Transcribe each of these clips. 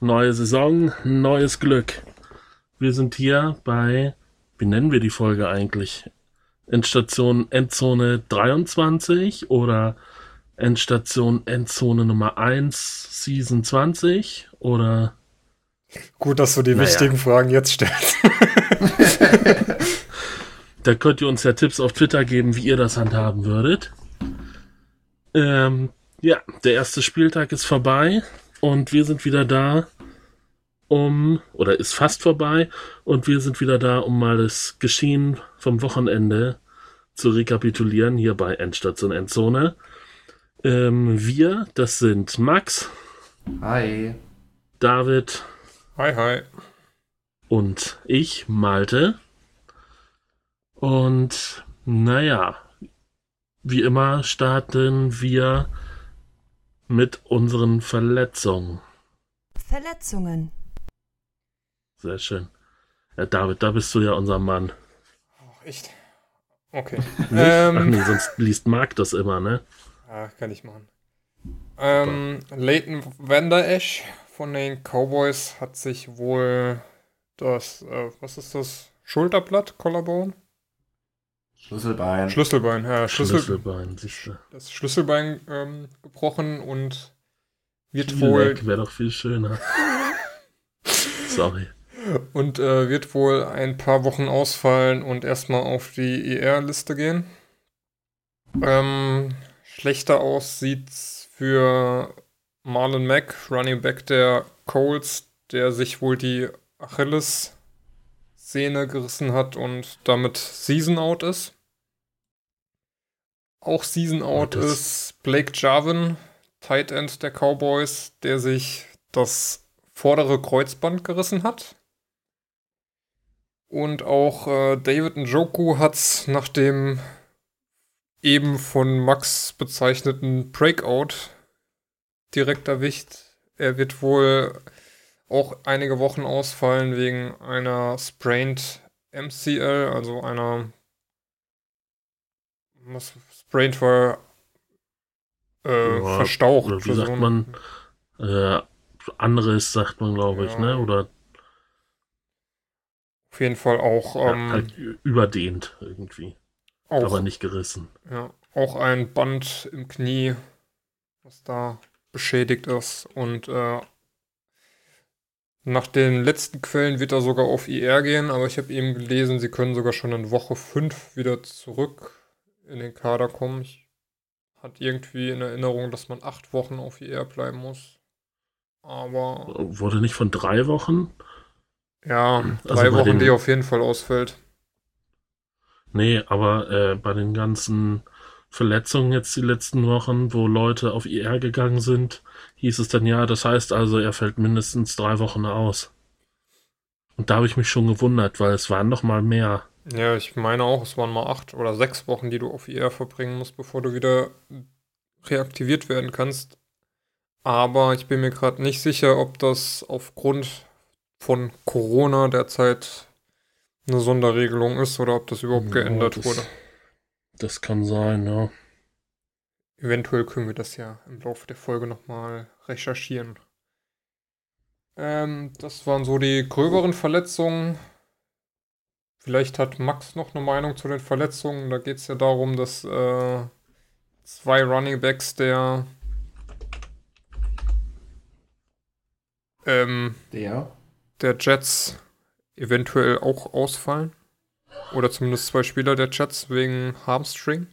Neue Saison, neues Glück. Wir sind hier bei, wie nennen wir die Folge eigentlich? Endstation Endzone 23 oder Endstation Endzone Nummer 1 Season 20 oder Gut, dass du die naja. wichtigen Fragen jetzt stellst. da könnt ihr uns ja Tipps auf Twitter geben, wie ihr das handhaben würdet. Ähm, ja, der erste Spieltag ist vorbei und wir sind wieder da, um, oder ist fast vorbei, und wir sind wieder da, um mal das Geschehen vom Wochenende zu rekapitulieren, hier bei Endstation Endzone. Ähm, wir, das sind Max. Hi. David. Hi, hi. Und ich, Malte. Und naja, wie immer starten wir mit unseren Verletzungen. Verletzungen. Sehr schön. Ja, David, da bist du ja unser Mann. Oh, echt? Okay. ähm, Ach nee, sonst liest Marc das immer, ne? Ja, kann ich machen. Ähm, Leighton Vander Esch von den Cowboys hat sich wohl das, äh, was ist das? Schulterblatt, Collarbone? Schlüsselbein. Schlüsselbein, ja. Schlüssel Schlüsselbein, siehste. Das Schlüsselbein ähm, gebrochen und wird viel wohl. Wäre doch viel schöner. Sorry. Und äh, wird wohl ein paar Wochen ausfallen und erstmal auf die ER-Liste gehen. Ähm, schlechter aussieht's für Marlon Mack, Running Back der Coles, der sich wohl die Achilles-Szene gerissen hat und damit Season Out ist. Auch Season Out ist Blake Jarvin, Tight End der Cowboys, der sich das vordere Kreuzband gerissen hat. Und auch äh, David Njoku hat es nach dem eben von Max bezeichneten Breakout direkt erwischt. Er wird wohl auch einige Wochen ausfallen wegen einer Sprained MCL, also einer was Sprained war äh, ja, verstaucht. Oder wie sagt man? Äh, anderes sagt man, glaube ja. ich, ne? Oder auf jeden Fall auch ähm, halt überdehnt irgendwie. Auch, aber nicht gerissen. Ja, auch ein Band im Knie, was da beschädigt ist. Und äh, nach den letzten Quellen wird er sogar auf IR gehen, aber ich habe eben gelesen, sie können sogar schon in Woche 5 wieder zurück in den Kader kommen. Ich hatte irgendwie in Erinnerung, dass man acht Wochen auf IR bleiben muss. Aber. Wurde nicht von drei Wochen? Ja, also drei Wochen, den... die auf jeden Fall ausfällt. Nee, aber äh, bei den ganzen Verletzungen jetzt die letzten Wochen, wo Leute auf IR gegangen sind, hieß es dann ja, das heißt also, er fällt mindestens drei Wochen aus. Und da habe ich mich schon gewundert, weil es waren noch mal mehr. Ja, ich meine auch, es waren mal acht oder sechs Wochen, die du auf IR verbringen musst, bevor du wieder reaktiviert werden kannst. Aber ich bin mir gerade nicht sicher, ob das aufgrund von Corona derzeit eine Sonderregelung ist oder ob das überhaupt ja, geändert das, wurde. Das kann sein, ja. Eventuell können wir das ja im Laufe der Folge nochmal recherchieren. Ähm, das waren so die gröberen Verletzungen. Vielleicht hat Max noch eine Meinung zu den Verletzungen. Da geht es ja darum, dass äh, zwei Running Backs der ähm, der der Jets eventuell auch ausfallen. Oder zumindest zwei Spieler der Jets wegen Hamstring.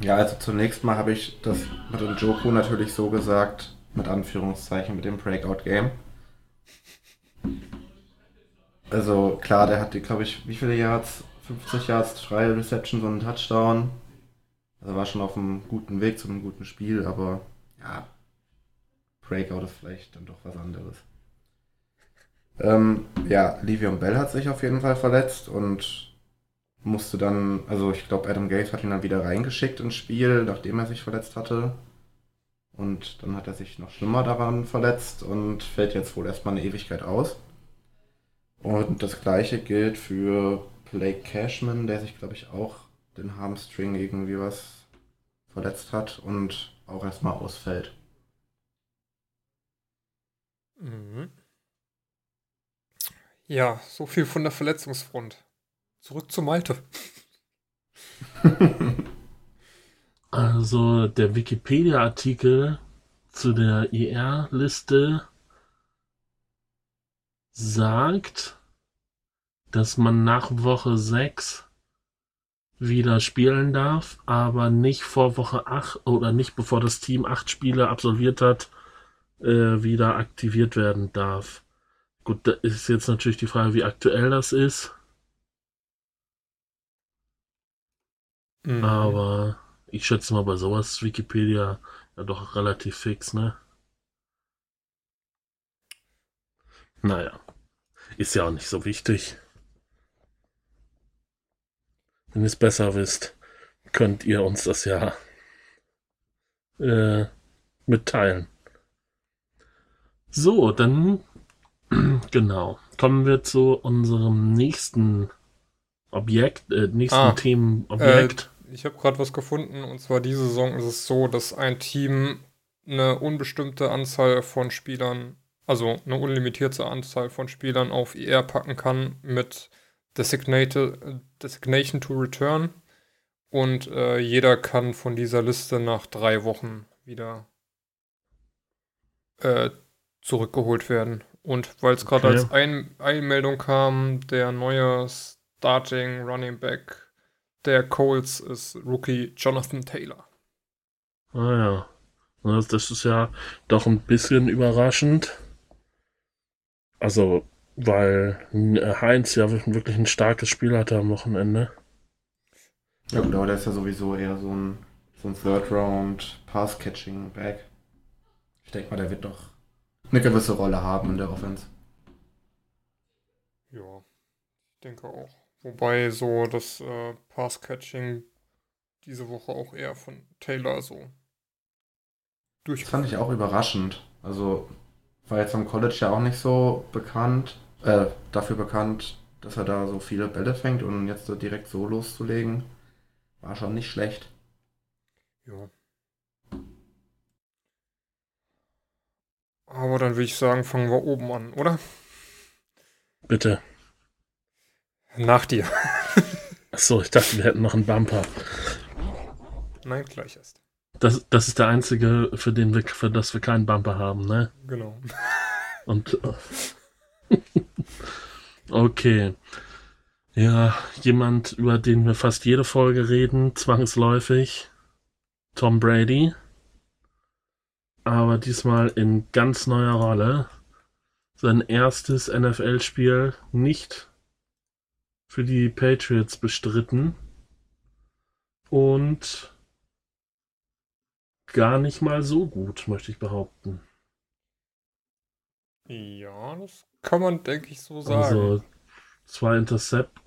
Ja, also zunächst mal habe ich das mit dem Joku natürlich so gesagt, mit Anführungszeichen, mit dem Breakout-Game. Also klar, der hat, glaube ich, wie viele Yards? 50 Yards, drei Receptions und einen Touchdown. Also war schon auf einem guten Weg zu einem guten Spiel, aber ja, Breakout ist vielleicht dann doch was anderes. Ähm, ja, Livion Bell hat sich auf jeden Fall verletzt und musste dann, also ich glaube, Adam Gates hat ihn dann wieder reingeschickt ins Spiel, nachdem er sich verletzt hatte. Und dann hat er sich noch schlimmer daran verletzt und fällt jetzt wohl erstmal eine Ewigkeit aus. Und das gleiche gilt für Blake Cashman, der sich, glaube ich, auch den Hamstring irgendwie was verletzt hat und auch erstmal ausfällt. Mhm. Ja, so viel von der Verletzungsfront. Zurück zu Malte. Also der Wikipedia-Artikel zu der IR-Liste sagt, dass man nach Woche 6 wieder spielen darf, aber nicht vor Woche 8 oder nicht bevor das Team 8 Spiele absolviert hat, äh, wieder aktiviert werden darf. Gut, da ist jetzt natürlich die Frage, wie aktuell das ist, Mhm. aber ich schätze mal bei sowas Wikipedia ja doch relativ fix, ne? Naja, ist ja auch nicht so wichtig. Wenn ihr es besser wisst, könnt ihr uns das ja äh, mitteilen. So, dann genau. Kommen wir zu unserem nächsten Objekt, äh, nächsten Ah, Themenobjekt. Ich habe gerade was gefunden und zwar diese Saison ist es so, dass ein Team eine unbestimmte Anzahl von Spielern, also eine unlimitierte Anzahl von Spielern auf IR packen kann mit Designated, Designation to Return und äh, jeder kann von dieser Liste nach drei Wochen wieder äh, zurückgeholt werden. Und weil es gerade Okay. als Ein Einmeldung kam, der neue Starting Running Back der Colts ist Rookie Jonathan Taylor. Ah ja. Das ist ja doch ein bisschen überraschend. Also, weil äh, Heinz ja wirklich ein starkes Spiel hatte am Wochenende. Ja gut, aber der ist ja sowieso eher so ein, so ein Third-Round-Pass-Catching-Back. Ich denke mal, der wird doch eine gewisse Rolle haben in der Offense. Ja, ich denke auch. Wobei so das äh, Pass-Catching diese Woche auch eher von Taylor so Das durch. fand ich auch überraschend. Also war jetzt am College ja auch nicht so bekannt, äh, dafür bekannt, dass er da so viele Bälle fängt und jetzt so direkt so loszulegen, war schon nicht schlecht. Ja. Aber dann würde ich sagen, fangen wir oben an, oder? Bitte. Nach dir. Achso, ich dachte, wir hätten noch einen Bumper. Nein, gleich erst. Das, das ist der einzige, für den wir, für das wir keinen Bumper haben, ne? Genau. Und okay. Ja, jemand, über den wir fast jede Folge reden, zwangsläufig. Tom Brady. Aber diesmal in ganz neuer Rolle. Sein erstes NFL-Spiel nicht für die Patriots bestritten. Und gar nicht mal so gut, möchte ich behaupten. Ja, das kann man, denke ich, so sagen. Also zwei, Intercept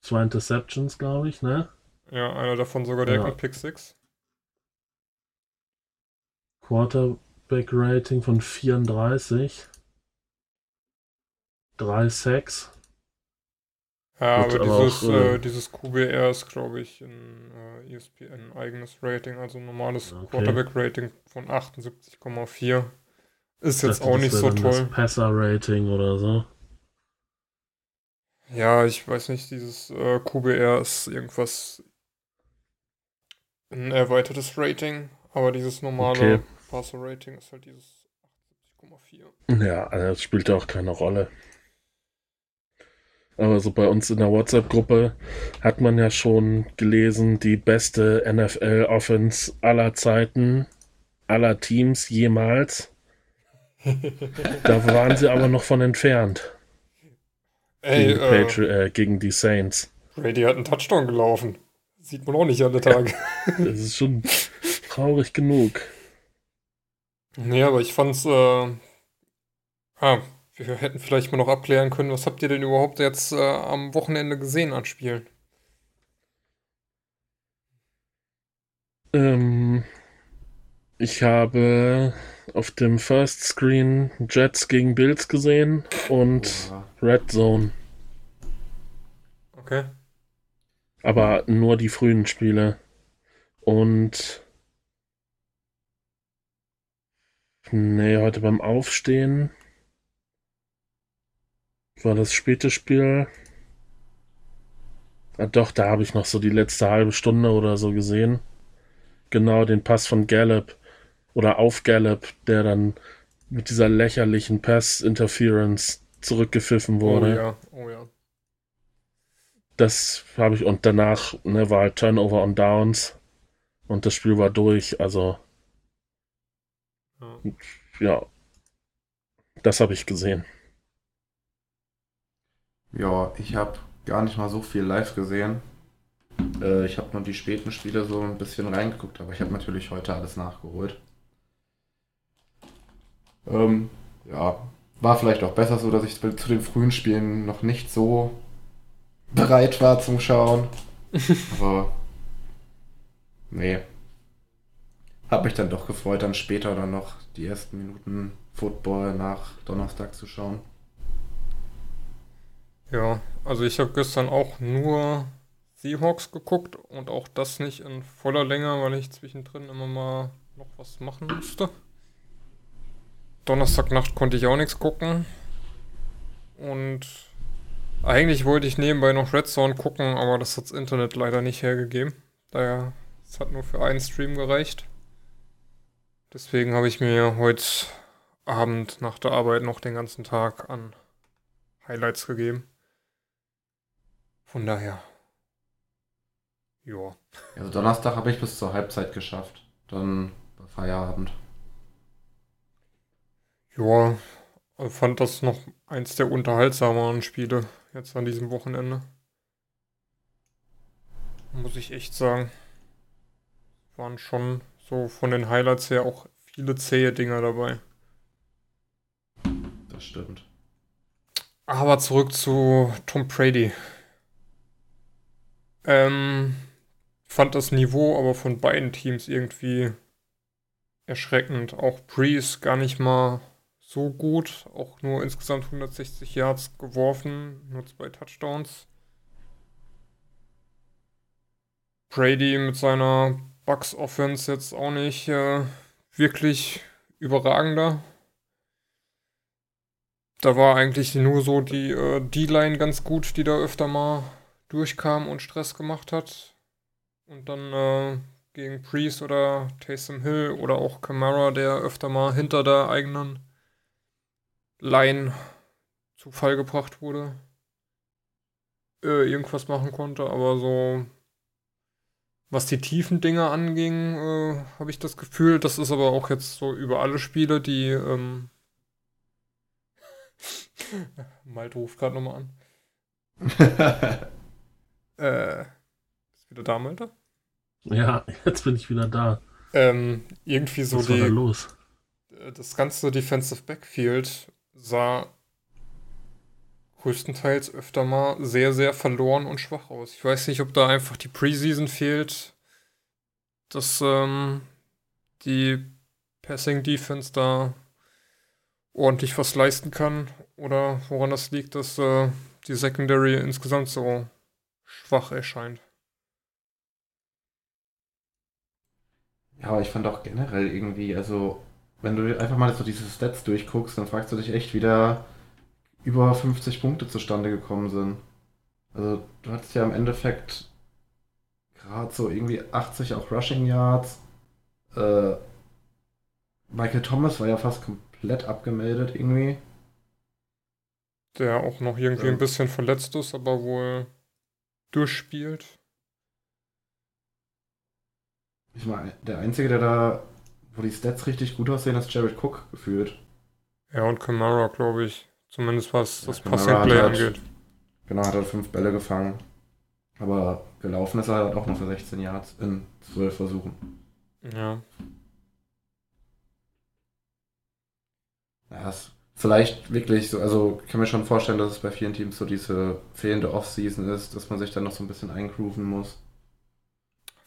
zwei Interceptions, glaube ich, ne? ja, einer davon sogar direkt Ja. mit Pick 6. Quarterback-Rating von 34. Drei Sacks. Ja, Gut, aber aber dieses, auch, äh, äh, dieses QBR ist, glaube ich, ein äh, ESPN ein eigenes Rating, also ein normales Okay. Quarterback-Rating von 78,4. Ist jetzt Dachte, auch nicht so toll. Passer-Rating oder so. Ja, ich weiß nicht, dieses äh, QBR ist irgendwas ein erweitertes Rating, aber dieses normale Okay. Passer-Rating ist halt dieses 78,4. Ja, also das spielt ja auch keine Rolle. Aber so bei uns in der WhatsApp-Gruppe hat man ja schon gelesen, die beste NFL-Offense aller Zeiten, aller Teams jemals. Da waren sie aber noch von entfernt. Ey, gegen, die äh, Patri äh, gegen die Saints. Brady hat einen Touchdown gelaufen. Sieht man auch nicht alle Tage. Das ist schon traurig genug. Nee, aber ich fand's, äh, ah, wir hätten vielleicht mal noch abklären können, was habt ihr denn überhaupt jetzt äh, am Wochenende gesehen an Spielen? Ähm, ich habe auf dem First Screen Jets gegen Bills gesehen und Oha. Red Zone. Okay. Aber nur die frühen Spiele. Und. Nee, heute beim Aufstehen war das späte Spiel. Ah, doch, da habe ich noch so die letzte halbe Stunde oder so gesehen. Genau, den Pass von Gallup oder auf Gallup, der dann mit dieser lächerlichen Pass-Interference zurückgepfiffen wurde. Oh ja, oh ja. Das habe ich und danach ne, war halt Turnover on Downs und das Spiel war durch. Also Ja. ja, das habe ich gesehen. Ja, ich habe gar nicht mal so viel live gesehen. Äh, ich habe nur die späten Spiele so ein bisschen reingeguckt, aber ich habe natürlich heute alles nachgeholt. Ähm, ja, war vielleicht auch besser so, dass ich zu den frühen Spielen noch nicht so bereit war zum Schauen. aber nee. Hab mich dann doch gefreut, dann später dann noch die ersten Minuten Football nach Donnerstag zu schauen. Ja, also ich habe gestern auch nur Seahawks geguckt und auch das nicht in voller Länge, weil ich zwischendrin immer mal noch was machen musste. Donnerstagnacht konnte ich auch nichts gucken. Und eigentlich wollte ich nebenbei noch Red Zone gucken, aber das hat das Internet leider nicht hergegeben. Daher, es hat nur für einen Stream gereicht. Deswegen habe ich mir heute Abend nach der Arbeit noch den ganzen Tag an Highlights gegeben. Von daher. Ja. Also Donnerstag habe ich bis zur Halbzeit geschafft. Dann Feierabend. Ja, ich fand das noch eins der unterhaltsameren Spiele jetzt an diesem Wochenende. Muss ich echt sagen. Waren schon so von den Highlights her auch viele zähe Dinger dabei. Das stimmt. Aber zurück zu Tom Brady. Ähm, fand das Niveau aber von beiden Teams irgendwie erschreckend. Auch Breeze gar nicht mal so gut. Auch nur insgesamt 160 Yards geworfen, nur zwei Touchdowns. Brady mit seiner Bucks Offense jetzt auch nicht äh, wirklich überragender. Da war eigentlich nur so die äh, D-Line ganz gut, die da öfter mal durchkam und Stress gemacht hat. Und dann äh, gegen Priest oder Taysom Hill oder auch Camara, der öfter mal hinter der eigenen Line zu Fall gebracht wurde, äh, irgendwas machen konnte. Aber so, was die tiefen Dinge anging, äh, habe ich das Gefühl, das ist aber auch jetzt so über alle Spiele, die ähm, Malte ruft gerade nochmal an. Äh, ist wieder da, Malte? Ja, jetzt bin ich wieder da. Ähm, irgendwie so Was war da die, los? äh, das ganze Defensive Backfield sah größtenteils öfter mal sehr, sehr verloren und schwach aus. Ich weiß nicht, ob da einfach die Preseason fehlt, dass ähm, die Passing Defense da ordentlich was leisten kann oder woran das liegt, dass äh, die Secondary insgesamt so schwach erscheint. Ja, aber ich fand auch generell irgendwie, also, wenn du einfach mal so diese Stats durchguckst, dann fragst du dich echt, wie da über 50 Punkte zustande gekommen sind. Also, du hattest ja im Endeffekt gerade so irgendwie 80 auch Rushing Yards. Äh, Michael Thomas war ja fast komplett abgemeldet irgendwie. Der auch noch irgendwie Ja. ein bisschen verletzt ist, aber wohl durchspielt. Ich meine, der Einzige, der da, wo die Stats richtig gut aussehen, ist Jared Cook gefühlt. Ja, und Kamara, glaube ich. Zumindest was Ja, das Kamara Passing Play halt- angeht. Genau, hat er fünf Bälle gefangen. Aber gelaufen ist er halt auch nur für 16 Yards in 12 Versuchen. Ja. Ja, ist vielleicht wirklich so, also ich kann mir schon vorstellen, dass es bei vielen Teams so diese fehlende Offseason ist, dass man sich dann noch so ein bisschen eingrooven muss.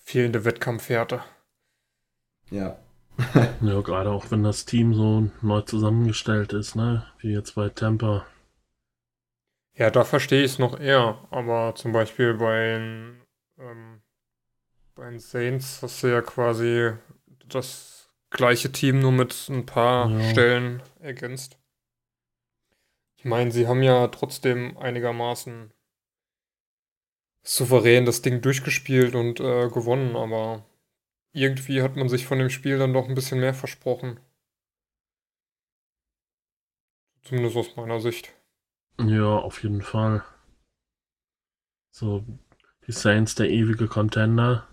Fehlende Wettkampfwerte. Ja. Ja, gerade auch wenn das Team so neu zusammengestellt ist, ne? Wie jetzt bei Tampa. Ja, da verstehe ich es noch eher. Aber zum Beispiel bei den, ähm, bei den Saints hast du ja quasi das gleiche Team nur mit ein paar Ja. Stellen ergänzt. Ich meine, sie haben ja trotzdem einigermaßen souverän das Ding durchgespielt und äh, gewonnen, aber irgendwie hat man sich von dem Spiel dann doch ein bisschen mehr versprochen. Zumindest aus meiner Sicht. Ja, auf jeden Fall. So, die Saints, der ewige Contender,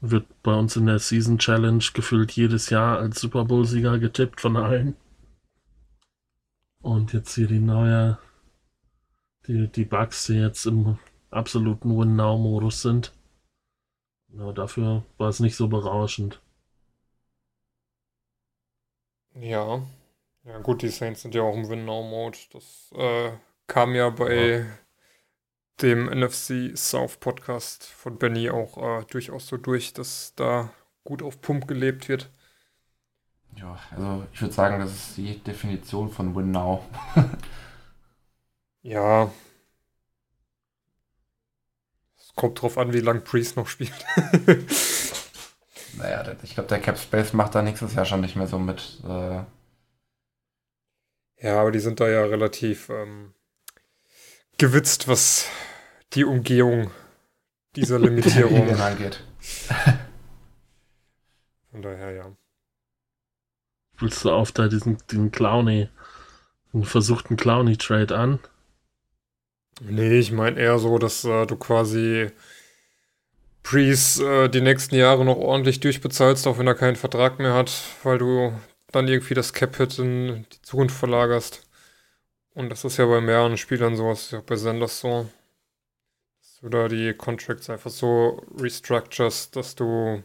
wird bei uns in der Season Challenge gefühlt jedes Jahr als Super Bowl-Sieger getippt von allen. Und jetzt hier die neue, die, die Bugs, die jetzt im absoluten Win-Now-Modus sind. Ja, dafür war es nicht so berauschend. Ja. Ja, gut, die Saints sind ja auch im Win-Now-Mode. Das äh, kam ja bei ja. dem NFC South Podcast von Benny auch äh, durchaus so durch, dass da gut auf Pump gelebt wird. Ja, also ich würde sagen, das ist die Definition von Win Now. ja. Es kommt drauf an, wie lang Priest noch spielt. naja, ich glaube, der Cap Space macht da nächstes Jahr schon nicht mehr so mit. Äh ja, aber die sind da ja relativ ähm, gewitzt, was die Umgehung dieser Limitierung angeht. Von daher, ja. Willst du auf da diesen, diesen Clowny, einen versuchten Clowny-Trade an? Nee, ich meine eher so, dass äh, du quasi Priest äh, die nächsten Jahre noch ordentlich durchbezahlst, auch wenn er keinen Vertrag mehr hat, weil du dann irgendwie das Cap-Hit in die Zukunft verlagerst. Und das ist ja bei mehreren Spielern so, das ist ja bei Sanders so, dass du da die Contracts einfach so restructurest, dass du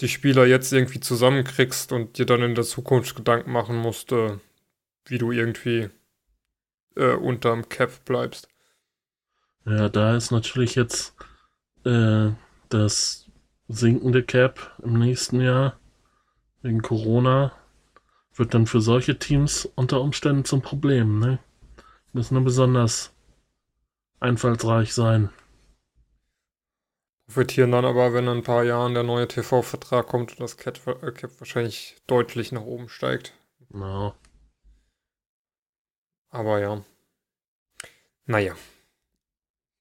die Spieler jetzt irgendwie zusammenkriegst und dir dann in der Zukunft Gedanken machen musst, äh, wie du irgendwie äh, unterm Cap bleibst. Ja, da ist natürlich jetzt äh, das sinkende Cap im nächsten Jahr wegen Corona wird dann für solche Teams unter Umständen zum Problem, ne? Müssen nur besonders einfallsreich sein profitieren dann aber, wenn in ein paar Jahren der neue TV-Vertrag kommt und das Cap, äh, Cap wahrscheinlich deutlich nach oben steigt. No. Aber ja. Naja.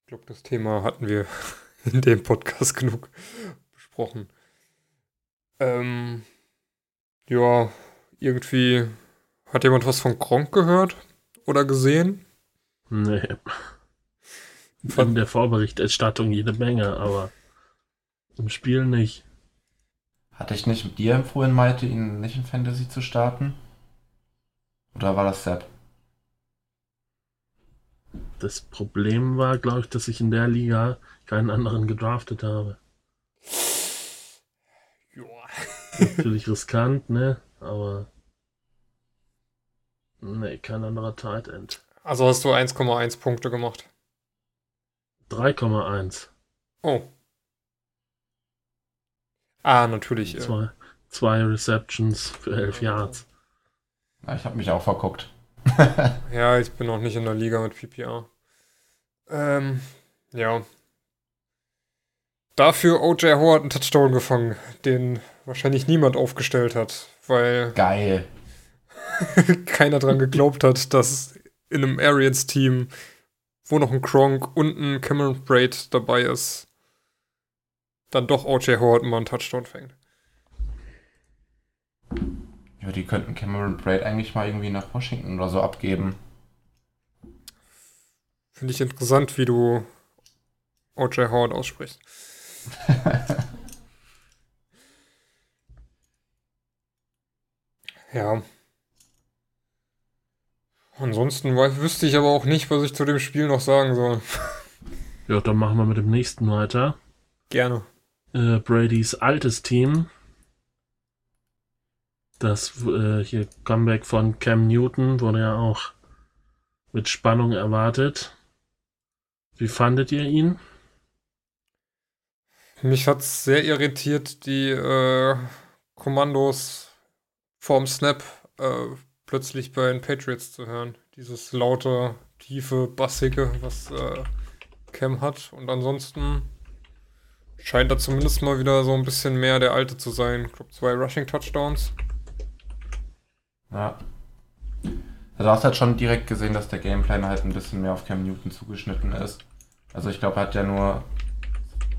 Ich glaube, das Thema hatten wir in dem Podcast genug besprochen. Ähm, ja, irgendwie hat jemand was von Kronk gehört oder gesehen? Nee. Von der Vorberichterstattung jede Menge, aber im Spiel nicht. Hatte ich nicht mit dir empfohlen, Malte, ihn nicht in Fantasy zu starten? Oder war das Sepp? Das Problem war, glaube ich, dass ich in der Liga keinen anderen gedraftet habe. Joa. Natürlich riskant, ne? Aber. Ne, kein anderer Tight End. Also hast du 1,1 Punkte gemacht. 3,1. Oh. Ah, natürlich. Zwei, zwei Receptions für 11 Yards. Ja, ich habe mich auch verguckt. ja, ich bin noch nicht in der Liga mit PPR. Ähm, ja. Dafür OJ Howard einen Touchdown gefangen, den wahrscheinlich niemand aufgestellt hat, weil. Geil. keiner dran geglaubt hat, dass in einem Arians-Team wo noch ein Kronk und ein Cameron Braid dabei ist, dann doch O.J. Howard mal einen Touchdown fängt. Ja, die könnten Cameron Braid eigentlich mal irgendwie nach Washington oder so abgeben. Finde ich interessant, wie du O.J. Howard aussprichst. ja. Ansonsten wüsste ich aber auch nicht, was ich zu dem Spiel noch sagen soll. Ja, dann machen wir mit dem nächsten weiter. Gerne. Äh, Bradys altes Team. Das äh, hier Comeback von Cam Newton wurde ja auch mit Spannung erwartet. Wie fandet ihr ihn? Mich hat es sehr irritiert, die äh, Kommandos vorm Snap äh, plötzlich bei den Patriots zu hören. Dieses laute, tiefe, bassige, was äh, Cam hat. Und ansonsten scheint er zumindest mal wieder so ein bisschen mehr der Alte zu sein. Ich glaube, zwei Rushing Touchdowns. Ja. Also hast halt schon direkt gesehen, dass der Gameplan halt ein bisschen mehr auf Cam Newton zugeschnitten ist. Also ich glaube, er hat ja nur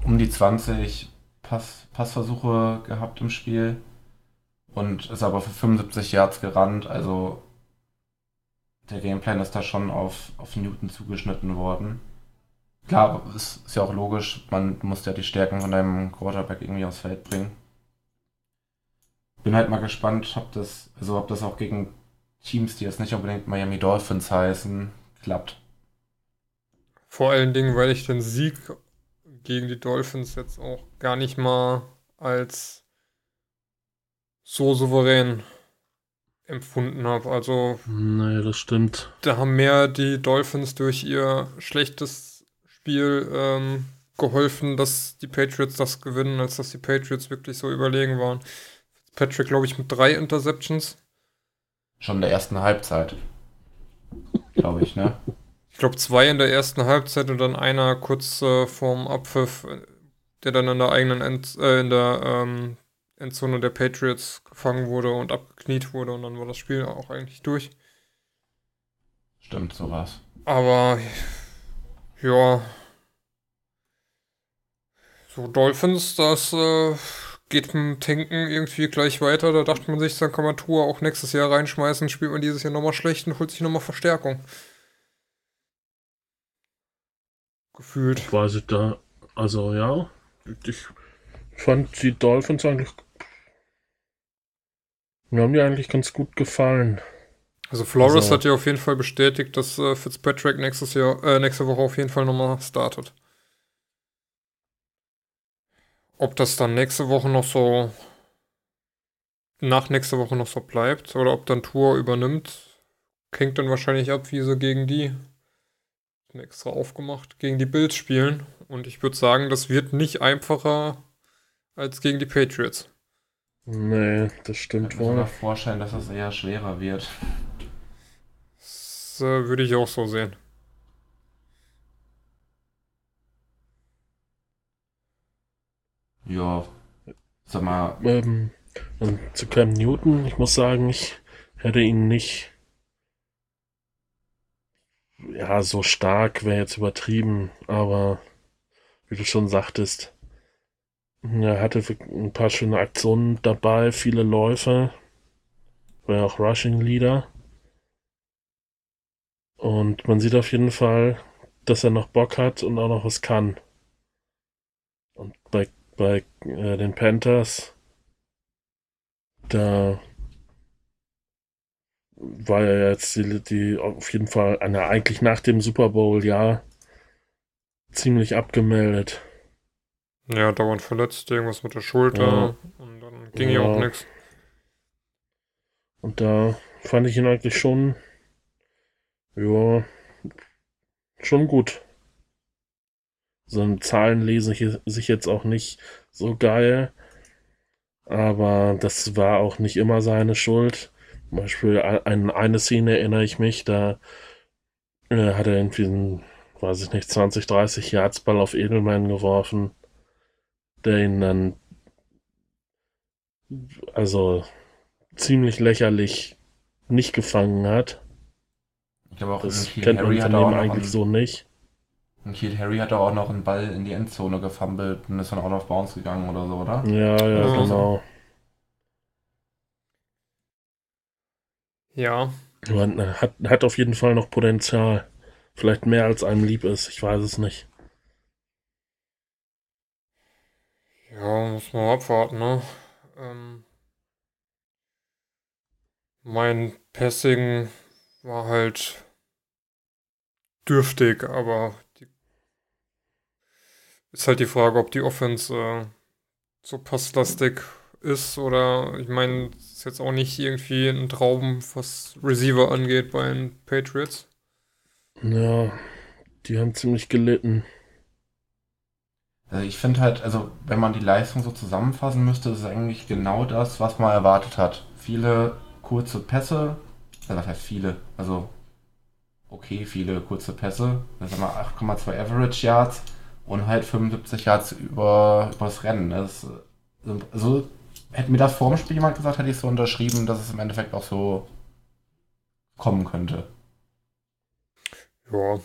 um die 20 Pass, Passversuche gehabt im Spiel und ist aber für 75 Yards gerannt. Also der Gameplan ist da schon auf, auf Newton zugeschnitten worden. Klar, ist, ist ja auch logisch, man muss ja die Stärken von deinem Quarterback irgendwie aufs Feld bringen. Bin halt mal gespannt, ob das, also ob das auch gegen Teams, die jetzt nicht unbedingt Miami Dolphins heißen, klappt. Vor allen Dingen, weil ich den Sieg gegen die Dolphins jetzt auch gar nicht mal als so souverän empfunden habe. Also. Nee, das stimmt. Da haben mehr die Dolphins durch ihr schlechtes Spiel ähm, geholfen, dass die Patriots das gewinnen, als dass die Patriots wirklich so überlegen waren. Patrick, glaube ich, mit drei Interceptions. Schon in der ersten Halbzeit. Glaube ich, ne? Ich glaube, zwei in der ersten Halbzeit und dann einer kurz äh, vorm Abpfiff, der dann in der eigenen End, äh, in der ähm, Endzone der Patriots gefangen wurde und abgekniet wurde und dann war das Spiel auch eigentlich durch. Stimmt, so war's. Aber ja. So, Dolphins, das äh, geht mit dem Tanken irgendwie gleich weiter. Da dachte man sich, dann kann man Tour auch nächstes Jahr reinschmeißen, spielt man dieses Jahr nochmal schlecht und holt sich nochmal Verstärkung. Gefühlt. Ich da. Also ja. Ich fand die Dolphins eigentlich. Mir haben die eigentlich ganz gut gefallen. Also Flores Also- hat ja auf jeden Fall bestätigt, dass äh, Fitzpatrick nächstes Jahr, äh, nächste Woche auf jeden Fall nochmal startet. Ob das dann nächste Woche noch so nach nächster Woche noch so bleibt oder ob dann Tour übernimmt, hängt dann wahrscheinlich ab, wie sie gegen die extra aufgemacht, gegen die Bills spielen. Und ich würde sagen, das wird nicht einfacher als gegen die Patriots. Nee, das Ich stimmt kann mir sogar wohl. vorstellen, dass es eher schwerer wird. Das äh, würde ich auch so sehen. Ja. Sag mal, Ähm, und zu Cam Newton, ich muss sagen, ich hätte ihn nicht. Ja, so stark wäre jetzt übertrieben, aber wie du schon sagtest, er hatte ein paar schöne Aktionen dabei, viele Läufe, war ja auch Rushing Leader. Und man sieht auf jeden Fall, dass er noch Bock hat und auch noch was kann. Und bei, bei äh, den Panthers, da war er jetzt die, die auf jeden Fall eine, eigentlich nach dem Super Bowl, ja, ziemlich abgemeldet. Ja, dauernd verletzt, irgendwas mit der Schulter Ja. und dann ging ja auch nichts. Und da fand ich ihn eigentlich schon, ja, schon gut. Seine Zahlen lesen sich- sich jetzt auch nicht so geil, aber das war auch nicht immer seine Schuld. Zum Beispiel an eine Szene erinnere ich mich, da äh, hat er irgendwie einen, weiß ich nicht, 20, 30 Yards Ball auf Edelman geworfen, der ihn dann also ziemlich lächerlich nicht gefangen hat. ich glaube auch, Das kennt Harry von hat auch ihm noch eigentlich einen, so nicht. Nikhil Harry hat auch noch einen Ball in die Endzone gefummelt und ist dann out of bounds gegangen oder so, oder? Ja, ja, Ja. genau. Ja, hat, hat auf jeden Fall noch Potenzial. Vielleicht mehr als einem lieb ist, ich weiß es nicht. Ja, muss man abwarten, ne? Ähm, mein Passing war halt dürftig, aber die, ist halt die Frage, ob die Offense äh, so passlastig ist oder ich meine, ist jetzt auch nicht irgendwie ein Traum, was Receiver angeht bei den Patriots. Ja, die haben ziemlich gelitten. Also ich finde halt, also wenn man die Leistung so zusammenfassen müsste, ist es eigentlich genau das, was man erwartet hat. Viele kurze Pässe, also was heißt viele? Also okay, viele kurze Pässe, das sind mal 8,2 Average Yards und halt 75 Yards über übers Rennen. Das, also hätte mir das vor dem Spiel jemand gesagt, hätte ich so unterschrieben, dass es im Endeffekt auch so kommen könnte. Ja,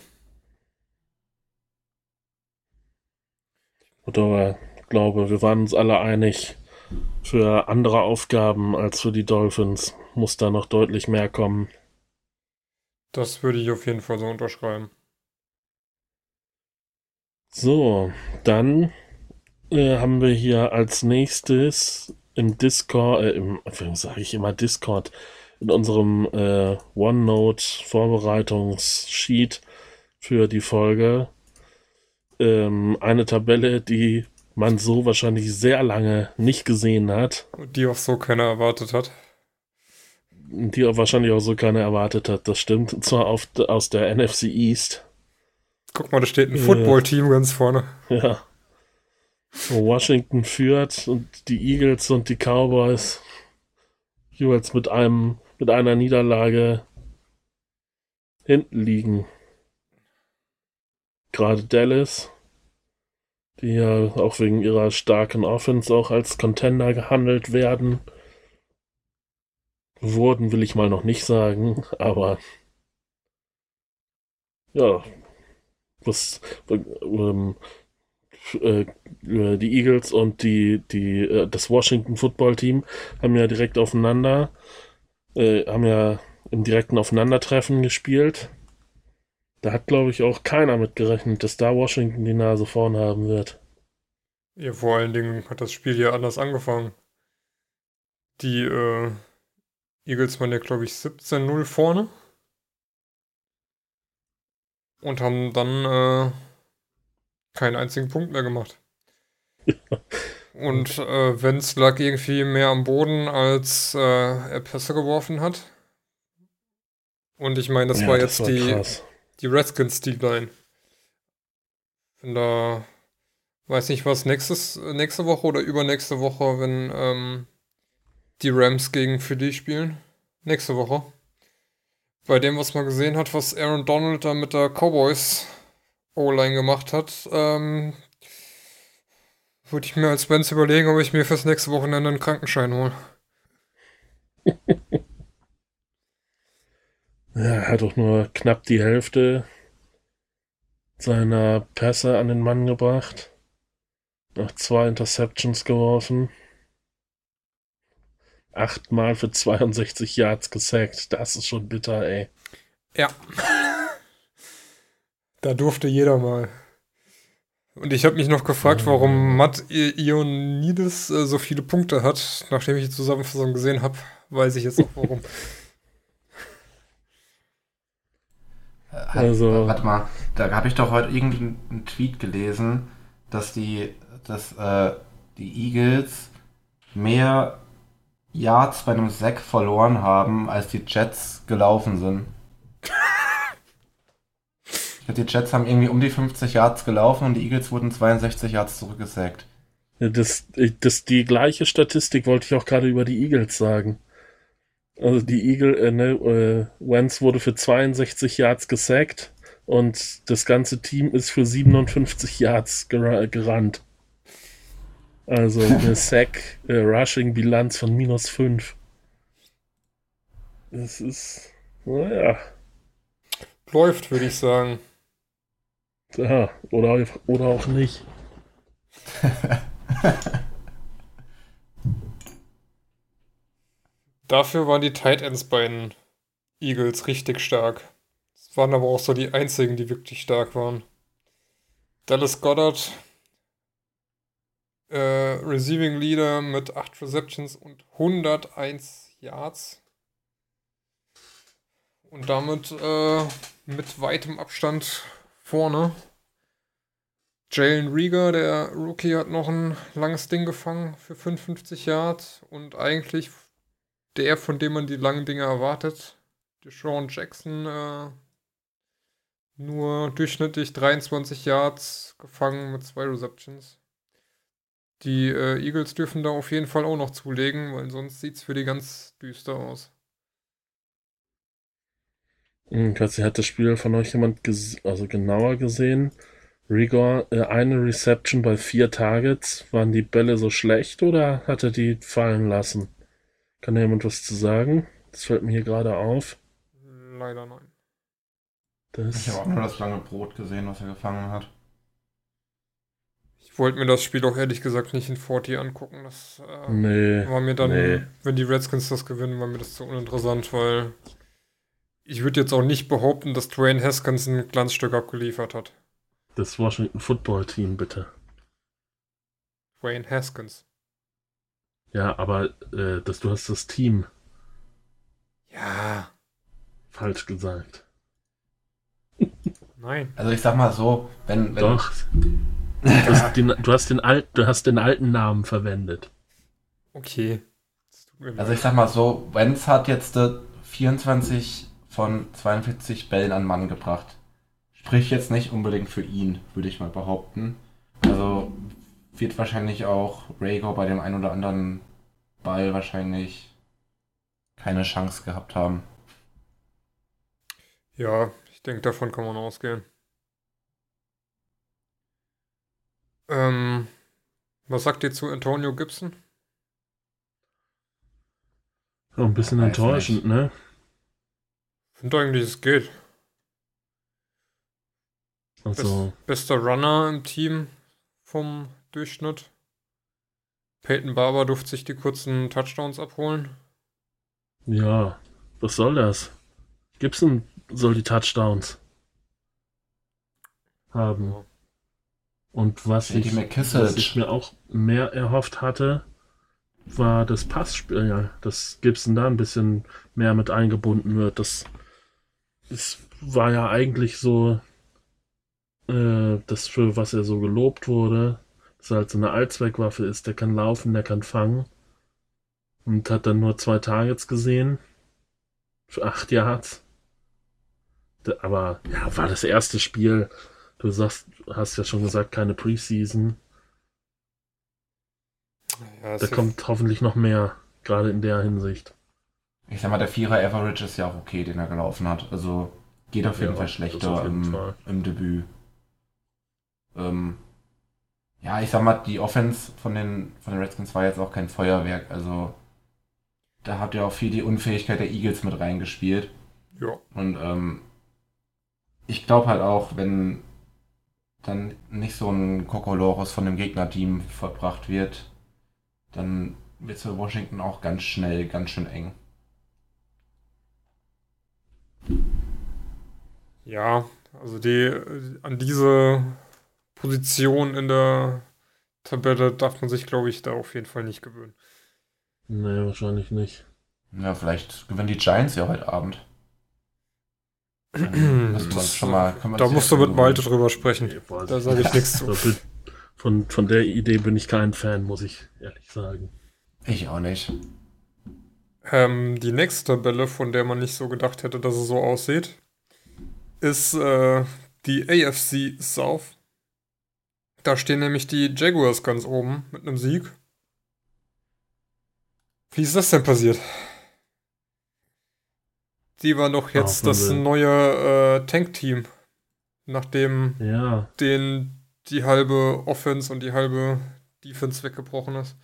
Oder ich glaube, wir waren uns alle einig, für andere Aufgaben als für die Dolphins muss da noch deutlich mehr kommen. das würde ich auf jeden Fall so unterschreiben. So, dann äh, haben wir hier als nächstes im Discord, äh, im, sage ich immer Discord, in unserem äh, OneNote-Vorbereitungssheet für die Folge ähm, eine Tabelle, die man so wahrscheinlich sehr lange nicht gesehen hat, Und die auch so keiner erwartet hat. die auch wahrscheinlich auch so keiner erwartet hat. Das stimmt. Und zwar auf, aus der NFC East. Guck mal, da steht ein Ja. Football-Team ganz vorne. Ja. Wo Washington führt und die Eagles und die Cowboys jeweils mit einem, mit einer Niederlage hinten liegen. Gerade Dallas, die ja auch wegen ihrer starken Offense auch als Contender gehandelt werden. Wurden will ich mal noch nicht sagen, aber ja, was ähm, äh, die Eagles und die, die, äh, das Washington Football Team haben ja direkt aufeinander, äh, haben ja im direkten Aufeinandertreffen gespielt. Da hat, glaube ich, auch keiner mit gerechnet, dass da Washington die Nase vorn haben wird. Ja, vor allen Dingen hat das Spiel ja anders angefangen. Die äh, Eagles waren ja, glaube ich, 17-0 vorne. Und haben dann äh, keinen einzigen Punkt mehr gemacht. Und äh, Wenz lag irgendwie mehr am Boden, als äh, er Pässe geworfen hat. Und ich meine, das Ja, war jetzt die, krass. Die Redskins D-Line. Wenn da, weiß nicht was, nächstes, nächste Woche oder übernächste Woche, wenn ähm, die Rams gegen Philly spielen. Nächste Woche. Bei dem, was man gesehen hat, was Aaron Donald da mit der Cowboys O-Line gemacht hat, ähm, würde ich mir als Benz überlegen, ob ich mir fürs nächste Wochenende einen Krankenschein hole. Ja, er hat doch nur knapp die Hälfte seiner Pässe an den Mann gebracht. Noch zwei Interceptions geworfen. Achtmal für 62 Yards gesackt. Das ist schon bitter, ey. Ja. Da durfte jeder mal. Und ich habe mich noch gefragt, warum Matt I- Ioannidis äh, so viele Punkte hat. Nachdem ich die Zusammenfassung gesehen habe, weiß ich jetzt auch warum. Hat, Also- Warte mal, da habe ich doch heute irgendeinen Tweet gelesen, dass die, dass, äh, die Eagles mehr Yards bei einem Sack verloren haben, als die Jets gelaufen sind. Die Jets haben irgendwie um die 50 Yards gelaufen und die Eagles wurden 62 Yards zurückgesackt. Ja, Das, das, die gleiche Statistik wollte ich auch gerade über die Eagles sagen. Also die Eagle, äh, ne, äh, Wentz wurde für 62 Yards gesackt und das ganze Team ist für 57 Yards gera gerannt. Also eine Sack-Rushing-Bilanz von minus 5. Das ist, naja, Läuft, würde ich sagen. ja, oder, oder auch nicht. Dafür waren die Tight Ends bei den Eagles richtig stark. Es waren aber auch so die einzigen, die wirklich stark waren. Dallas Goddard, äh, Receiving Leader mit 8 Receptions und 101 Yards. Und damit äh, mit weitem Abstand vorne. Jalen Rieger, der Rookie, hat noch ein langes Ding gefangen für 55 Yards und eigentlich der, von dem man die langen Dinge erwartet. Deshaun Jackson äh, nur durchschnittlich 23 Yards gefangen mit zwei Receptions. Die äh, Eagles dürfen da auf jeden Fall auch noch zulegen, weil sonst sieht es für die ganz düster aus. Hm, Katzi, hat das Spiel von euch jemand also genauer gesehen? Rigor, äh, eine Reception bei vier Targets. Waren die Bälle so schlecht oder hat er die fallen lassen? Kann da jemand was zu sagen? Das fällt mir hier gerade auf. leider nein. Das, Ich habe auch nur das lange Brot gesehen, was er gefangen hat. Ich wollte mir das Spiel auch ehrlich gesagt nicht in 40 angucken. Das äh, nee. war mir dann, nee. wenn die Redskins das gewinnen, war mir das zu uninteressant, weil ich würde jetzt auch nicht behaupten, dass Dwayne Haskins ein Glanzstück abgeliefert hat. Das Washington Football Team, bitte. Dwayne Haskins. Ja, aber äh, das, du hast das Team Ja. falsch gesagt. Nein. Also ich sag mal so, wenn, wenn Doch. Du hast, den, du, hast den alt, du hast den alten Namen verwendet. Okay. Also ich sag mal so, Wenz hat jetzt äh, 24 von 42 Bällen an Mann gebracht. Sprich jetzt nicht unbedingt für ihn, würde ich mal behaupten. Also wird wahrscheinlich auch Rago bei dem einen oder anderen Ball wahrscheinlich keine Chance gehabt haben. Ja, ich denke, davon kann man ausgehen. Ähm, was sagt ihr zu Antonio Gibson? So ein bisschen enttäuschend, ne? Finde eigentlich, es geht. Also, Bester Runner im Team vom Durchschnitt. Peyton Barber durfte sich die kurzen Touchdowns abholen. ja, was soll das? Gibson soll die Touchdowns haben. Ja. Und was ich, was ich mir auch mehr erhofft hatte, war das Passspiel, ja, dass Gibson da ein bisschen mehr mit eingebunden wird. Das, das war ja eigentlich so äh, das, für was er so gelobt wurde, dass er halt so eine Allzweckwaffe ist. Der kann laufen, der kann fangen. Und hat dann nur zwei Targets gesehen. Für acht Yards. Aber ja, war das erste Spiel. Du sagst, hast ja schon gesagt, keine Preseason. Ja, Da kommt hoffentlich noch mehr, gerade in der Hinsicht. Ich sag mal, der Vierer Average ist ja auch okay, den er gelaufen hat. Also geht auf jeden Ja, Fall das schlechter jeden im, Fall. im Debüt. Ähm, ja, ich sag mal, die Offense von den, von den Redskins war jetzt auch kein Feuerwerk. Also da hat ja auch viel die Unfähigkeit der Eagles mit reingespielt. ja. Und ähm, ich glaube halt auch, wenn dann nicht so ein Kokolores von dem Gegnerteam verbracht wird, dann wird es für Washington auch ganz schnell ganz schön eng. Ja, also die an diese Position in der Tabelle darf man sich, glaube ich, da auf jeden Fall nicht gewöhnen. Nee, wahrscheinlich nicht. Ja, vielleicht gewinnen die Giants ja heute Abend. Uns schon mal, da musst du mit Malte drüber sprechen. Nee, Da sage ich nicht. nichts zu. Von, von der Idee bin ich kein Fan, muss ich ehrlich sagen. Ich auch nicht. Ähm, die nächste Tabelle, von der man nicht so gedacht hätte, dass es so aussieht, ist äh, die AFC South. Da stehen nämlich die Jaguars ganz oben mit einem Sieg. Wie ist das denn passiert? Die war doch jetzt Ah, das Wahnsinn. neue äh, Tank-Team, nachdem Ja, den die halbe Offense und die halbe Defense weggebrochen ist.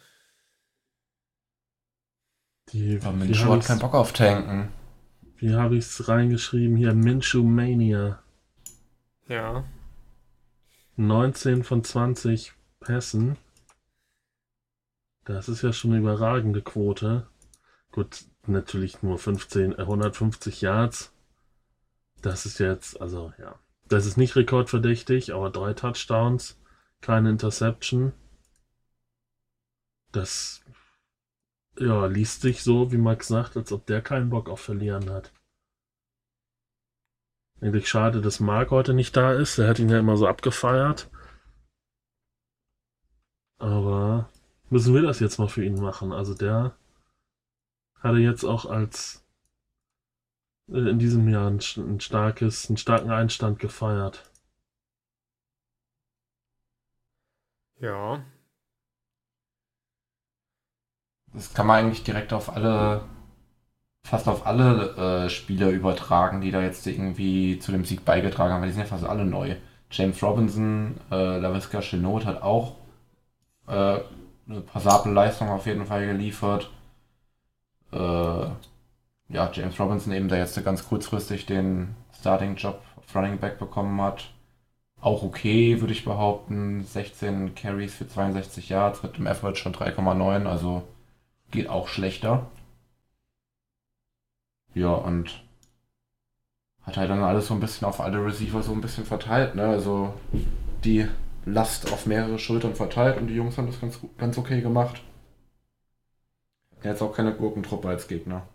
die, Aber habe hat ich keinen Bock auf Tanken. wie hab ich's reingeschrieben hier? Minshew Mania. Ja. 19 von 20 Pässen. Das ist ja schon eine überragende Quote. Gut, natürlich nur 15, äh, 150 Yards. Das ist jetzt, also ja. Das ist nicht rekordverdächtig, aber drei Touchdowns, keine Interception. Das, ja, liest sich so, wie Max sagt, als ob der keinen Bock auf Verlieren hat. Eigentlich schade, dass Mark heute nicht da ist. Er hat ihn ja immer so abgefeiert. Aber müssen wir das jetzt mal für ihn machen. Also der hatte jetzt auch als äh, in diesem Jahr ein, ein starkes, einen starken Einstand gefeiert. Ja. Das kann man eigentlich direkt auf alle, fast auf alle äh, Spieler übertragen, die da jetzt irgendwie zu dem Sieg beigetragen haben, weil die sind ja fast alle neu. James Robinson, äh, LaVisca Chenot hat auch äh, eine passable Leistung auf jeden Fall geliefert. Äh, ja, James Robinson eben, der jetzt ganz kurzfristig den Starting-Job auf Running Back bekommen hat. Auch okay, würde ich behaupten. 16 Carries für 62 Yards mit dem Average schon 3,9, also geht auch schlechter. Ja, und hat halt dann alles so ein bisschen auf alle Receiver so ein bisschen verteilt, ne? Also die Last auf mehrere Schultern verteilt und die Jungs haben das ganz, ganz okay gemacht. Jetzt auch keine Gurkentruppe als Gegner.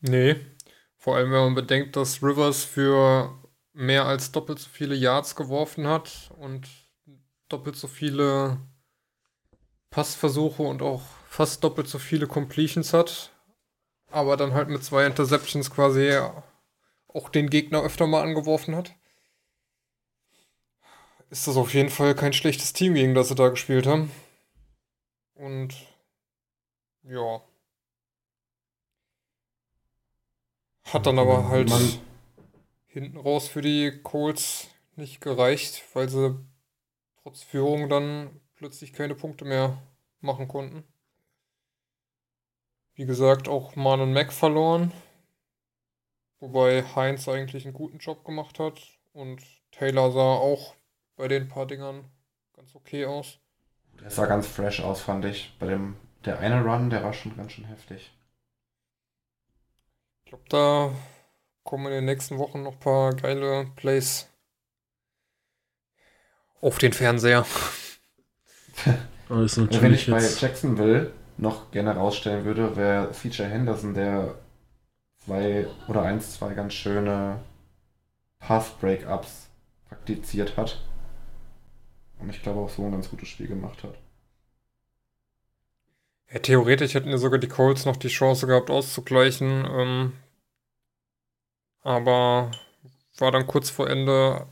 Nee, vor allem wenn man bedenkt, dass Rivers für mehr als doppelt so viele Yards geworfen hat und doppelt so viele Passversuche und auch fast doppelt so viele Completions hat, aber dann halt mit zwei Interceptions quasi auch den Gegner öfter mal angeworfen hat. Ist das auf jeden Fall kein schlechtes Team, gegen das sie da gespielt haben. Und ja. Hat dann aber halt Man hinten raus für die Colts nicht gereicht, weil sie trotz Führung dann plötzlich keine Punkte mehr machen konnten. Wie gesagt, auch Marlon Mack verloren. Wobei Heinz eigentlich einen guten Job gemacht hat. Und Taylor sah auch bei den paar Dingern ganz okay aus. Der sah ganz fresh aus, fand ich. Bei dem, der eine Run, der war schon ganz schön heftig. Ich glaube, da kommen in den nächsten Wochen noch ein paar geile Plays auf den Fernseher. Also wenn ich bei Jacksonville noch gerne rausstellen würde, wäre Feature Henderson, der zwei oder eins, zwei ganz schöne Pass-Breakups praktiziert hat. Und ich glaube auch so ein ganz gutes Spiel gemacht hat. Ja, theoretisch hätten ja sogar die Colts noch die Chance gehabt auszugleichen. Ähm, aber war dann kurz vor Ende,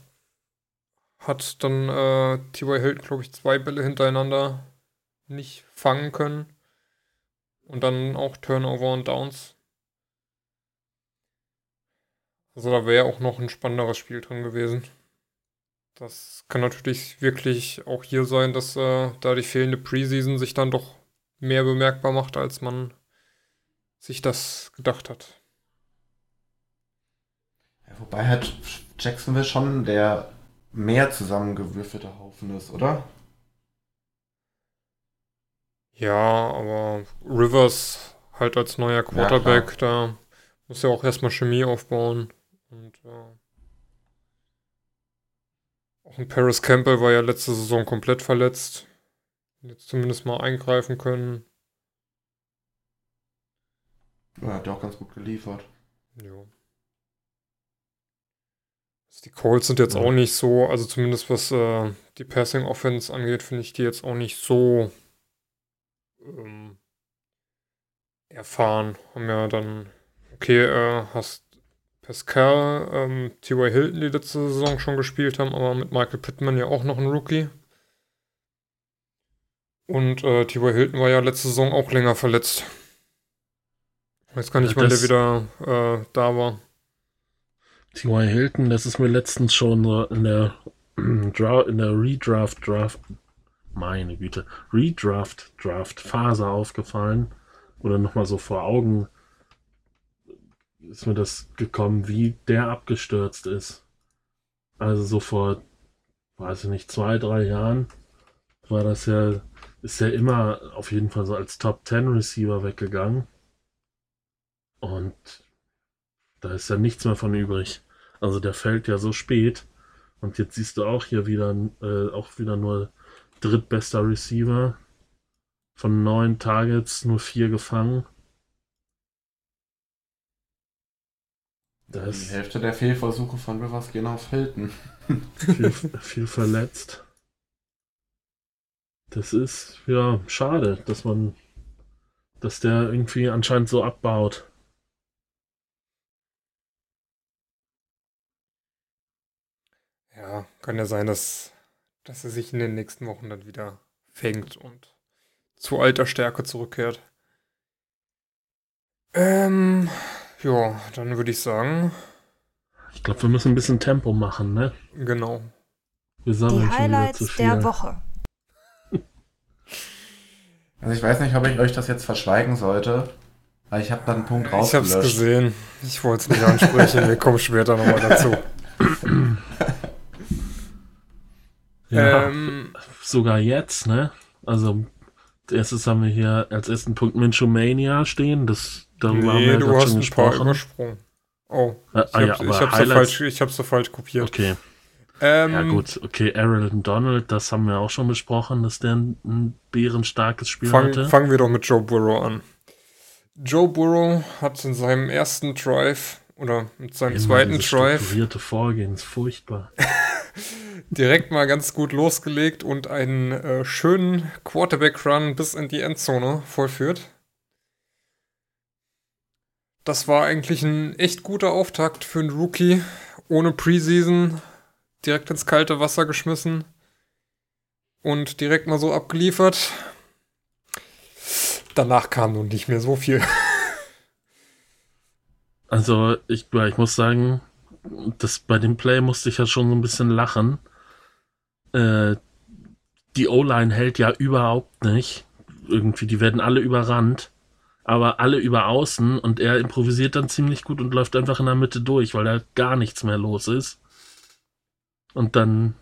hat dann äh, T.Y. Hilton, glaube ich, zwei Bälle hintereinander nicht fangen können. Und dann auch Turnover und Downs. Also da wäre auch noch ein spannenderes Spiel drin gewesen. Das kann natürlich wirklich auch hier sein, dass äh, da die fehlende Preseason sich dann doch mehr bemerkbar macht, als man sich das gedacht hat. Ja, wobei halt Jacksonville schon der mehr zusammengewürfelte Haufen ist, oder? Ja, aber Rivers halt als neuer Quarterback, ja, da muss ja auch erstmal Chemie aufbauen. Und ja. Auch ein Paris Campbell war ja letzte Saison komplett verletzt. Jetzt zumindest mal eingreifen können. Er hat ja auch ganz gut geliefert. Ja. Also die Colts sind jetzt ja. auch nicht so, also zumindest was äh, die Passing Offense angeht, finde ich die jetzt auch nicht so ähm, erfahren. Haben ja dann, okay, äh, hast Pascal, ähm, T.Y. Hilton, die letzte Saison schon gespielt haben, aber mit Michael Pittman ja auch noch ein Rookie. Und äh, T.Y. Hilton war ja letzte Saison auch länger verletzt. Ich weiß gar nicht, ja, wann der wieder äh, da war. T.Y. Hilton, das ist mir letztens schon in der, in der Redraft Draft, meine Güte, Redraft Draft Phase aufgefallen. Oder nochmal so vor Augen ist mir das gekommen, wie der abgestürzt ist. Also so vor, weiß ich nicht, zwei, drei Jahren war das ja, ist ja immer auf jeden Fall so als Top 10 Receiver weggegangen. Und da ist ja nichts mehr von übrig. Also der fällt ja so spät. Und jetzt siehst du auch hier wieder, äh, auch wieder nur drittbester Receiver. Von neun Targets nur vier gefangen. Das Die Hälfte der Fehlversuche von Rivers gehen auf Hilton. viel, viel verletzt. Das ist ja schade, dass man, dass der irgendwie anscheinend so abbaut. Ja, kann ja sein, dass, dass er sich in den nächsten Wochen dann wieder fängt und zu alter Stärke zurückkehrt. Ähm, ja, dann würde ich sagen. Ich glaube, wir müssen ein bisschen Tempo machen, ne? Genau. Wir Die Highlights der Woche. Also ich weiß nicht, ob ich euch das jetzt verschweigen sollte, Weil ich habe da einen Punkt rausgelöscht. Ich habe es gesehen. Ich wollte es nicht ansprechen. Wir kommen später nochmal dazu. ja, ähm, sogar jetzt, ne? Also, als erstes haben wir hier als ersten Punkt Mincho Mania stehen. Das, darüber nee, haben wir du hast schon gesprochen. Oh, äh, ich, ah, ja, ich habe so, falsch, ich hab so falsch kopiert. Okay. Ähm, ja gut, okay, Errol Donald, das haben wir auch schon besprochen, dass der ein, ein bärenstarkes Spiel fang, hatte. Fangen wir doch mit Joe Burrow an. Joe Burrow hat in seinem ersten Drive oder mit seinem Immer zweiten Drive. Strukturierte Vorgehen ist furchtbar. direkt mal ganz gut losgelegt und einen äh, schönen Quarterback-Run bis in die Endzone vollführt. Das war eigentlich ein echt guter Auftakt für einen Rookie. Ohne Preseason, direkt ins kalte Wasser geschmissen und direkt mal so abgeliefert. Danach kam nun nicht mehr so viel. Also ich, ich muss sagen, das, bei dem Play musste ich ja schon so ein bisschen lachen. Äh, die O-Line hält ja überhaupt nicht. Irgendwie, die werden alle überrannt, aber alle über außen und er improvisiert dann ziemlich gut und läuft einfach in der Mitte durch, weil da gar nichts mehr los ist. Und dann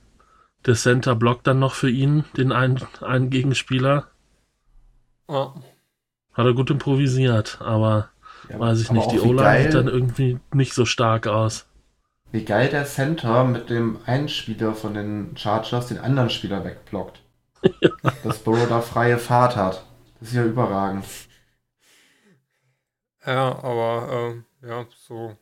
der Center blockt dann noch für ihn, den einen, einen Gegenspieler. Oh. Hat er gut improvisiert, aber ja, weiß ich nicht, die O-Line sieht dann irgendwie nicht so stark aus. Wie geil der Center mit dem einen Spieler von den Chargers den anderen Spieler wegblockt. ja. Dass Burrow da freie Fahrt hat. Das ist ja überragend. Ja, aber äh, ja, so.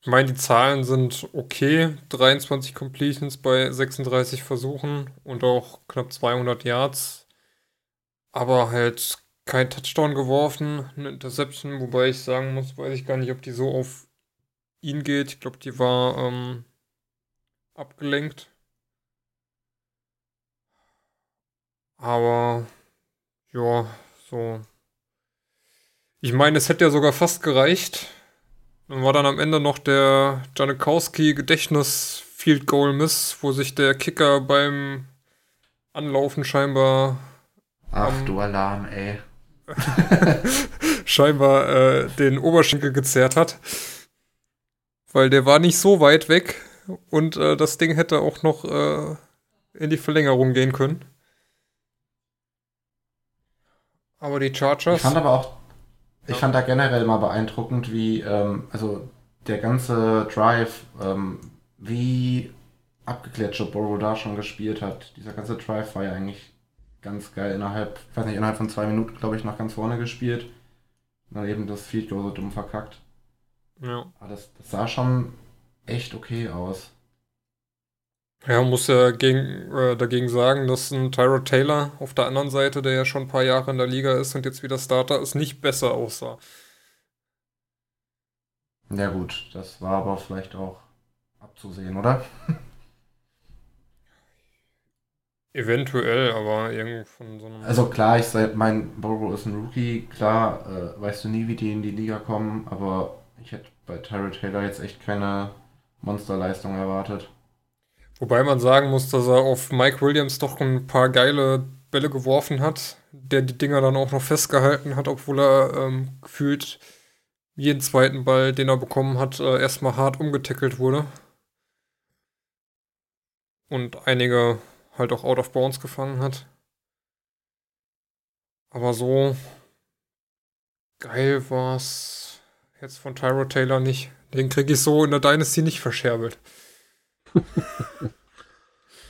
Ich meine, die Zahlen sind okay. 23 Completions bei 36 Versuchen und auch knapp 200 Yards. Aber halt kein Touchdown geworfen, eine Interception, wobei ich sagen muss, weiß ich gar nicht, ob die so auf ihn geht. Ich glaube, die war ähm, abgelenkt. Aber ja, so. Ich meine, es hätte ja sogar fast gereicht. Dann war dann am Ende noch der Janikowski Gedächtnis Field Goal Miss, wo sich der Kicker beim Anlaufen scheinbar. Ach du Alarm, ey. scheinbar äh, den Oberschenkel gezerrt hat. Weil der war nicht so weit weg und äh, das Ding hätte auch noch äh, in die Verlängerung gehen können. Aber die Chargers. Ich fand aber auch, ich fand da generell mal beeindruckend, wie, ähm, also der ganze Drive, ähm, wie abgeklärt Joe Burrow da schon gespielt hat. Dieser ganze Drive war ja eigentlich ganz geil innerhalb, ich weiß nicht, innerhalb von zwei Minuten, glaube ich, nach ganz vorne gespielt. Und dann eben das Field Goal so dumm verkackt. Ja. Aber das, das sah schon echt okay aus. Ja, muss ja gegen, äh, dagegen sagen, dass ein Tyro Taylor auf der anderen Seite, der ja schon ein paar Jahre in der Liga ist und jetzt wieder Starter ist, nicht besser aussah. Ja gut, das war aber vielleicht auch abzusehen, oder? Eventuell, aber irgendwo von so einem. Also klar, ich mein Borgo ist ein Rookie, klar, äh, weißt du nie, wie die in die Liga kommen, aber ich hätte bei Tyrell Taylor jetzt echt keine Monsterleistung erwartet. Wobei man sagen muss, dass er auf Mike Williams doch ein paar geile Bälle geworfen hat, der die Dinger dann auch noch festgehalten hat, obwohl er ähm, gefühlt jeden zweiten Ball, den er bekommen hat, äh, erstmal hart umgetackelt wurde. Und einige halt auch out of bounds gefangen hat. Aber so geil war's jetzt von Tyro Taylor nicht. Den kriege ich so in der Dynasty nicht verscherbelt.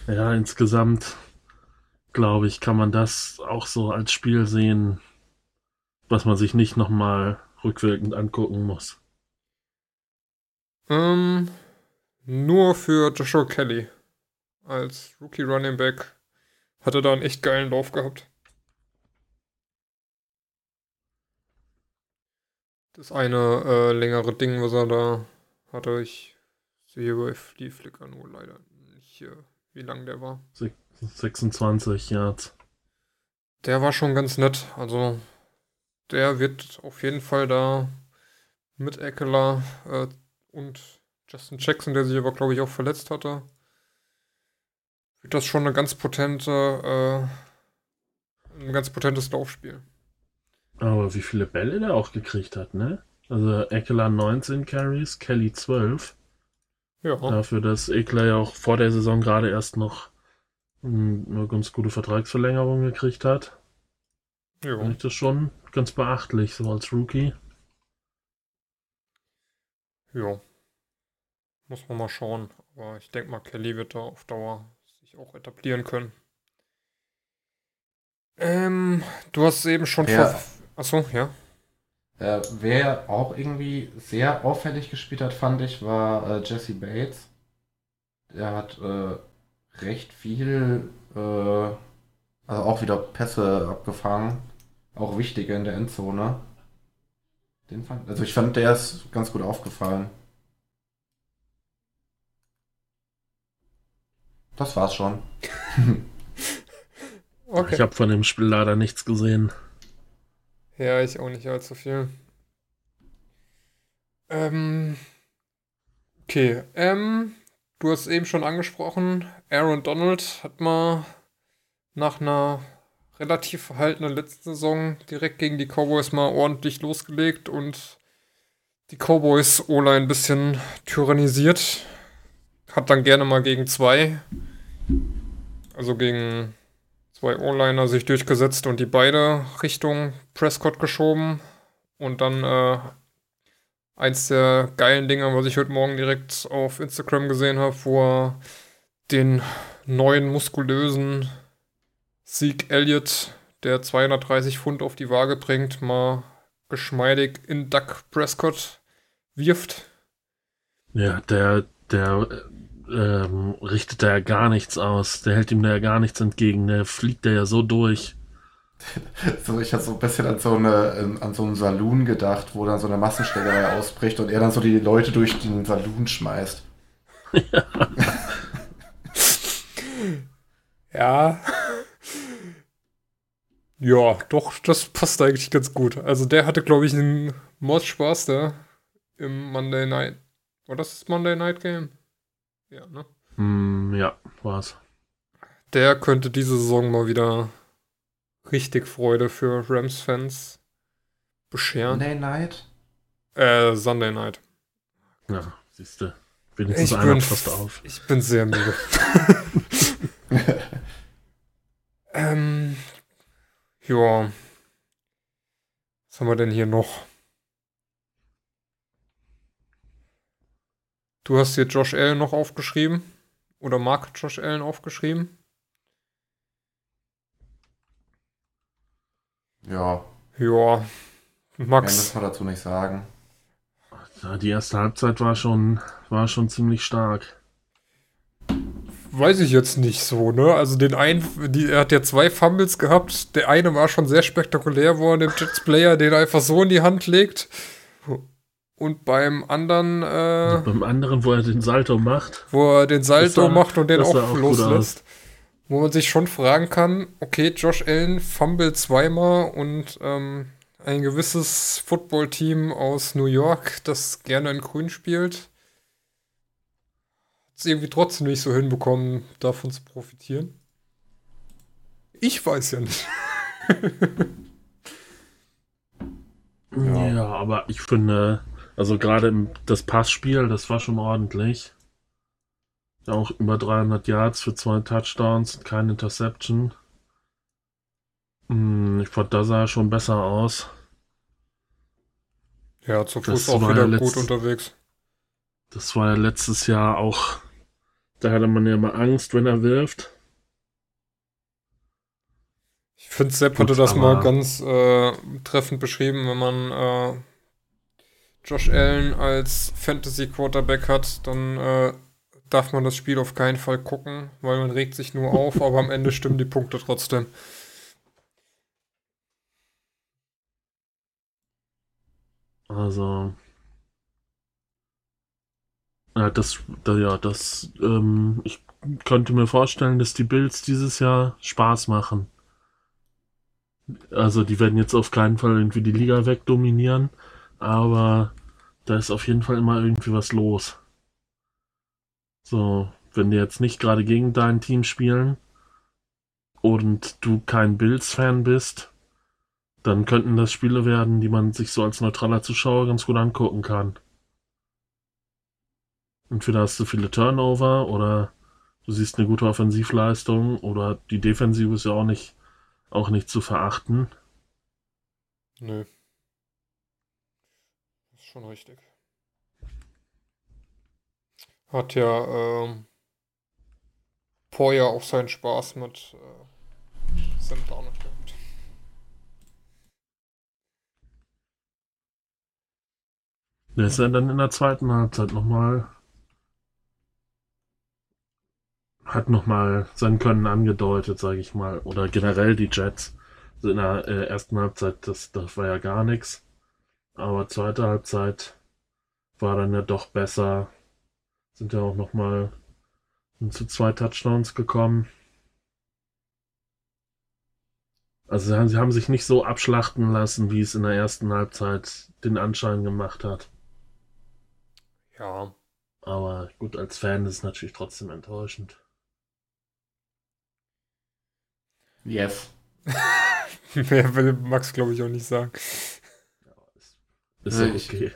ja, insgesamt glaube ich, kann man das auch so als Spiel sehen, was man sich nicht nochmal rückwirkend angucken muss. Ähm, nur für Joshua Kelly als Rookie Running Back hat er da einen echt geilen Lauf gehabt. Das eine äh, längere Ding, was er da hatte, ich sehe bei die Flickr nur leider nicht, äh, wie lang der war. 26 Yards. Der war schon ganz nett. Also, der wird auf jeden Fall da mit Eckler äh, und Justin Jackson, der sich aber, glaube ich, auch verletzt hatte, wird das schon eine ganz potente, äh, ein ganz potentes Laufspiel. Aber wie viele Bälle der auch gekriegt hat, ne? Also Eckler 19 Carries, Kelly 12. Ja. Dafür, dass Eckler ja auch vor der Saison gerade erst noch eine ganz gute Vertragsverlängerung gekriegt hat. Ja. Finde ich das schon ganz beachtlich, so als Rookie. Ja. Muss man mal schauen. Aber ich denke mal, Kelly wird da auf Dauer sich auch etablieren können. Ähm, du hast eben schon ja. vor. Achso, ja. Äh, wer auch irgendwie sehr auffällig gespielt hat, fand ich, war äh, Jesse Bates. Der hat äh, recht viel, äh, also auch wieder Pässe abgefangen. Auch wichtige in der Endzone. Den fand, also ich fand, der ist ganz gut aufgefallen. Das war's schon. okay. Ich habe von dem Spiel leider nichts gesehen. Ja, ich auch nicht allzu viel. Ähm. Okay, ähm, du hast eben schon angesprochen, Aaron Donald hat mal nach einer relativ verhaltenen letzten Saison direkt gegen die Cowboys mal ordentlich losgelegt und die Cowboys O-Line ein bisschen tyrannisiert. Hat dann gerne mal gegen zwei, also gegen zwei O-Liner sich durchgesetzt und die beide Richtung Prescott geschoben. Und dann äh, eins der geilen Dinger, was ich heute Morgen direkt auf Instagram gesehen habe, wo er den neuen muskulösen Sieg Elliott, der 230 Pfund auf die Waage bringt, mal geschmeidig in Duck Prescott wirft. Ja, der, der ähm, richtet da ja gar nichts aus. Der hält ihm da ja gar nichts entgegen. Der fliegt da ja so durch. so, ich habe so ein bisschen an so, eine, ähm, an so einen Saloon gedacht, wo dann so eine Massenschlägerei ausbricht und er dann so die Leute durch den Saloon schmeißt. Ja. ja. Ja, doch, das passt eigentlich ganz gut. Also der hatte, glaube ich, einen Mordspaß da im Monday Night. War das das Monday Night Game? Ja, ne? Mm, ja, war's. Der könnte diese Saison mal wieder richtig Freude für Rams-Fans bescheren. Sunday Night? Äh, Sunday Night. Ja, siehst du. Wenigstens ich einer passt auf. Ich bin sehr müde. ähm, ja. Was haben wir denn hier noch? Du hast hier Josh Allen noch aufgeschrieben. Oder Mark Josh Allen aufgeschrieben. Ja. Ja. Max. Mehr muss man dazu nicht sagen. Ja, die erste Halbzeit war schon, war schon ziemlich stark. Weiß ich jetzt nicht so, ne? Also den einen, die, er hat ja zwei Fumbles gehabt. Der eine war schon sehr spektakulär, wo er dem Jets Player den einfach so in die Hand legt. Und beim anderen. Äh, beim anderen, wo er den Salto macht. Wo er den Salto sah, macht und den auch, auch loslässt. Wo man sich schon fragen kann, okay, Josh Allen fumble zweimal und ähm, ein gewisses Footballteam aus New York, das gerne in Grün spielt, es irgendwie trotzdem nicht so hinbekommen, davon zu profitieren? Ich weiß ja nicht. ja. ja, aber ich finde, also gerade das Passspiel, das war schon ordentlich. Auch über 300 Yards für zwei Touchdowns und keine Interception. Hm, ich fand, da sah er schon besser aus. Ja, zu Fuß auch wieder gut unterwegs. Das war ja letztes Jahr auch da hatte man ja immer Angst, wenn er wirft. Ich finde, Sepp hatte das mal ganz äh, treffend beschrieben, wenn man äh, Josh Allen als Fantasy Quarterback hat, dann äh, darf man das Spiel auf keinen Fall gucken, weil man regt sich nur auf, aber am Ende stimmen die Punkte trotzdem. Also, ja, das, ja, das, ähm, ich könnte mir vorstellen, dass die Bills dieses Jahr Spaß machen. Also, die werden jetzt auf keinen Fall irgendwie die Liga wegdominieren, aber da ist auf jeden Fall immer irgendwie was los. So, wenn die jetzt nicht gerade gegen dein Team spielen und du kein Bills-Fan bist, dann könnten das Spiele werden, die man sich so als neutraler Zuschauer ganz gut angucken kann. Entweder hast du viele Turnover oder du siehst eine gute Offensivleistung oder die Defensive ist ja auch nicht, auch nicht zu verachten. Nö. Ist schon richtig. Hat ja ähm, vorher auch seinen Spaß mit äh, Sam Darnold gehabt. Der ist ja dann in der zweiten Halbzeit nochmal hat nochmal sein Können angedeutet, sage ich mal. Oder generell die Jets. Also in der äh, ersten Halbzeit, das, das war ja gar nichts. Aber zweite Halbzeit war dann ja doch besser. Sind ja auch nochmal zu zwei Touchdowns gekommen. Also sie haben, sie haben sich nicht so abschlachten lassen, wie es in der ersten Halbzeit den Anschein gemacht hat. Ja. Aber gut, als Fan ist es natürlich trotzdem enttäuschend. Yes. Mehr will Max, glaube ich, auch nicht sagen. Ist ja okay.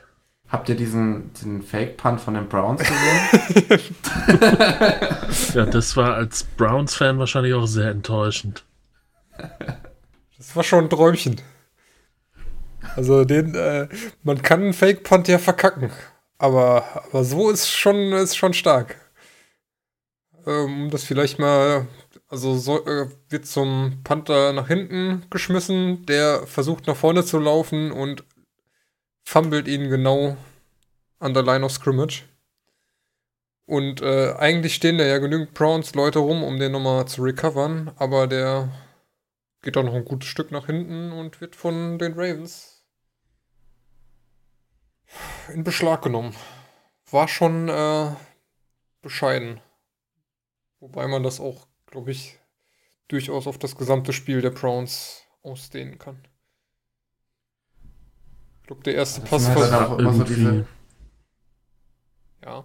Habt ihr diesen, diesen Fake-Punt von den Browns gesehen? ja, das war als Browns-Fan wahrscheinlich auch sehr enttäuschend. Das war schon ein Träumchen. Also den, äh, man kann einen Fake-Punt ja verkacken. Aber, aber so ist schon, ist schon stark. Ähm, um das vielleicht mal also so, äh, wird zum Panther nach hinten geschmissen, der versucht nach vorne zu laufen und fummelt ihn genau an der Line of Scrimmage. Und äh, eigentlich stehen da ja genügend Browns-Leute rum, um den nochmal zu recovern, aber der geht auch noch ein gutes Stück nach hinten und wird von den Ravens in Beschlag genommen. War schon äh, bescheiden. Wobei man das auch glaube ich, durchaus auf das gesamte Spiel der Browns ausdehnen kann. Ich glaube, der erste Pass war immer so diese. Ja.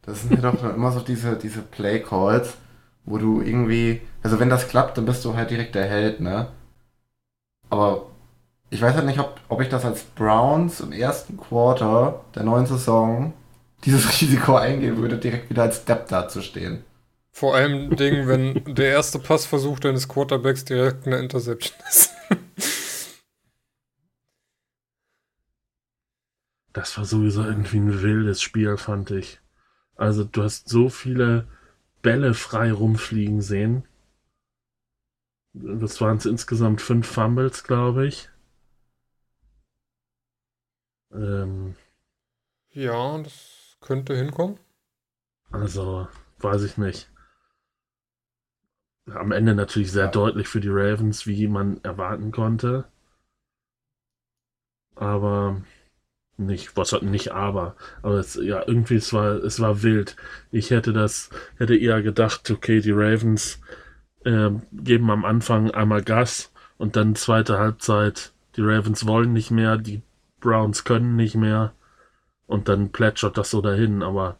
Das sind ja doch immer so diese, diese Play Calls, wo du irgendwie, also wenn das klappt, dann bist du halt direkt der Held, ne? Aber ich weiß halt nicht, ob, ob ich das als Browns im ersten Quarter der neuen Saison dieses Risiko eingehen würde, direkt wieder als Step dazustehen. Vor allem Ding, wenn der erste Passversuch deines Quarterbacks direkt eine Interception ist. Das war sowieso irgendwie ein wildes Spiel, fand ich. Also du hast so viele Bälle frei rumfliegen sehen. Das waren es insgesamt fünf Fumbles, glaube ich. Ähm, ja, das könnte hinkommen. Also, weiß ich nicht am Ende natürlich sehr ja. deutlich für die Ravens, wie man erwarten konnte. Aber nicht, was hat nicht aber, aber es, ja, irgendwie, es war, es war wild. Ich hätte das, hätte eher gedacht, okay, die Ravens äh, geben am Anfang einmal Gas und dann zweite Halbzeit, die Ravens wollen nicht mehr, die Browns können nicht mehr und dann plätschert das so dahin, aber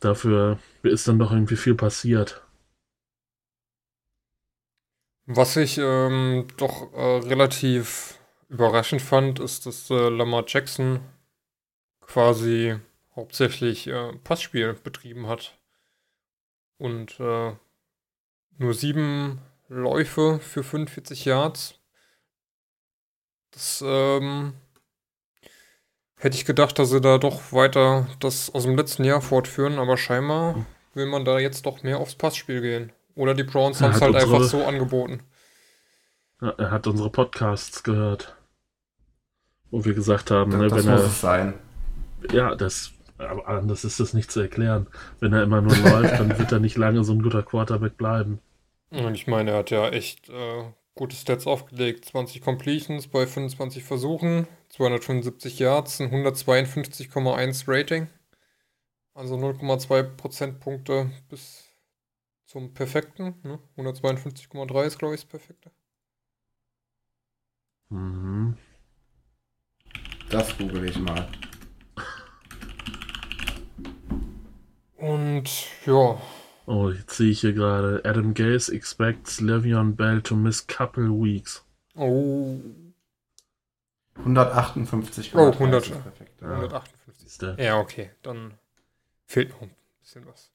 dafür ist dann doch irgendwie viel passiert. Was ich ähm, doch äh, relativ überraschend fand, ist, dass äh, Lamar Jackson quasi hauptsächlich äh, Passspiel betrieben hat. Und äh, nur sieben Läufe für 45 Yards. Das ähm, hätte ich gedacht, dass sie da doch weiter das aus dem letzten Jahr fortführen, aber scheinbar will man da jetzt doch mehr aufs Passspiel gehen. Oder die Browns haben es halt unsere, einfach so angeboten. Ja, er hat unsere Podcasts gehört. Wo wir gesagt haben, das, ne, das wenn muss er. Es sein. Ja, das. Aber anders ist das nicht zu erklären. Wenn er immer nur läuft, dann wird er nicht lange so ein guter Quarterback bleiben. Und ich meine, er hat ja echt äh, gute Stats aufgelegt. 20 Completions bei 25 Versuchen, 275 Yards, ein 152,1 Rating. Also 0,2 Prozentpunkte bis zum perfekten. Ne? 152,3 ist, glaube ich, das perfekte. Mhm. Das google ich mal. Und ja. Oh, jetzt sehe ich hier gerade. Adam Gaze expects Le'Veon Bell to miss couple weeks. Oh. 158. Oh, 100. Perfekt, ja. 158. Ja, okay. Dann fehlt noch ein bisschen was.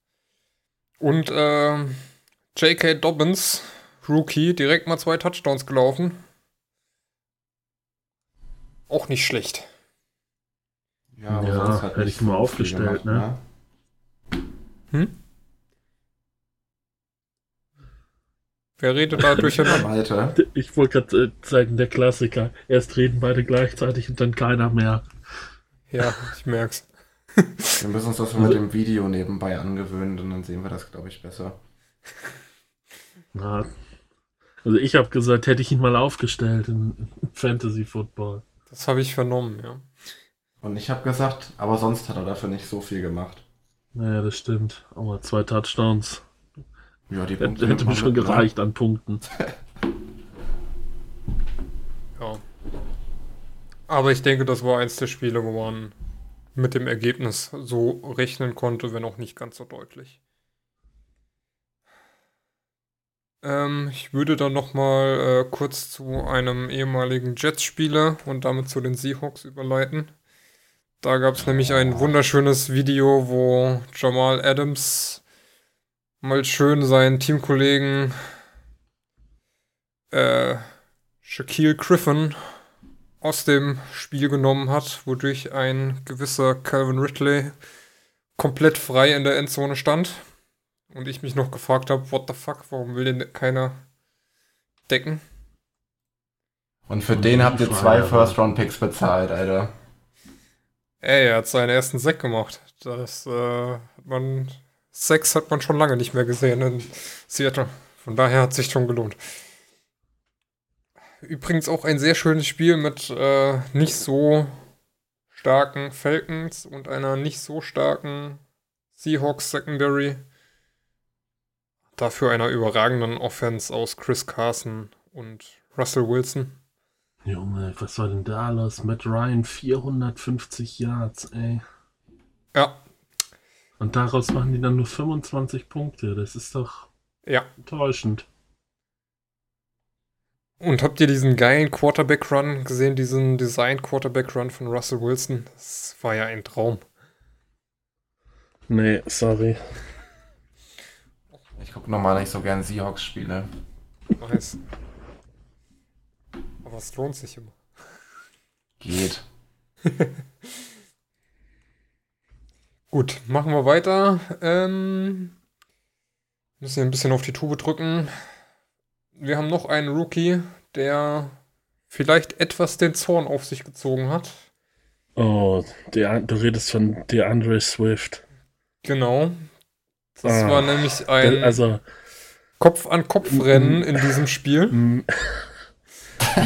Und äh, J.K. Dobbins, Rookie, direkt mal zwei Touchdowns gelaufen. Auch nicht schlecht. Ja, ja hätte ich mal aufgestellt, gemacht, ne? Hm? Wer redet da durcheinander? Ich wollte gerade äh, sagen, der Klassiker. Erst reden beide gleichzeitig und dann keiner mehr. Ja, ich merk's. Wir müssen uns das mit dem Video nebenbei angewöhnen und dann sehen wir das, glaube ich, besser. Na, also ich habe gesagt, hätte ich ihn mal aufgestellt in Fantasy Football. Das habe ich vernommen, ja. Und ich habe gesagt, aber sonst hat er dafür nicht so viel gemacht. Naja, das stimmt. Aber zwei Touchdowns. Ja, die Punkte hätte mir schon ne? gereicht an Punkten. ja. Aber ich denke, das war eins der Spiele, wo man mit dem Ergebnis so rechnen konnte, wenn auch nicht ganz so deutlich. Ähm, ich würde dann nochmal äh, kurz zu einem ehemaligen Jets-Spieler und damit zu den Seahawks überleiten. Da gab es nämlich ein wunderschönes Video, wo Jamal Adams mal schön seinen Teamkollegen äh, Shaquille Griffin aus dem Spiel genommen hat, wodurch ein gewisser Calvin Ridley komplett frei in der Endzone stand. Und ich mich noch gefragt habe, what the fuck, warum will denn keiner decken? Und für den habt ihr zwei First-Round-Picks bezahlt, Alter. Ey, er hat seinen ersten Sack gemacht. Das äh, hat man Sex hat man schon lange nicht mehr gesehen in Seattle. Von daher hat sich schon gelohnt. Übrigens auch ein sehr schönes Spiel mit äh, nicht so starken Falcons und einer nicht so starken Seahawks Secondary. Dafür einer überragenden Offense aus Chris Carson und Russell Wilson. Junge, was war denn da los? Matt Ryan 450 Yards, ey. Ja, und daraus machen die dann nur 25 Punkte. Das ist doch ja. enttäuschend. Und habt ihr diesen geilen Quarterback-Run gesehen, diesen Design-Quarterback-Run von Russell Wilson? Das war ja ein Traum. Nee, sorry. Ich gucke normal nicht so gern Seahawks-Spiele. Weiß. Aber es lohnt sich immer. Geht. Gut, machen wir weiter. Ähm, müssen hier ein bisschen auf die Tube drücken. Wir haben noch einen Rookie, der vielleicht etwas den Zorn auf sich gezogen hat. Oh, der, du redest von DeAndre Swift. Genau. Das ah, war nämlich ein also, Kopf-an-Kopf-Rennen in diesem Spiel.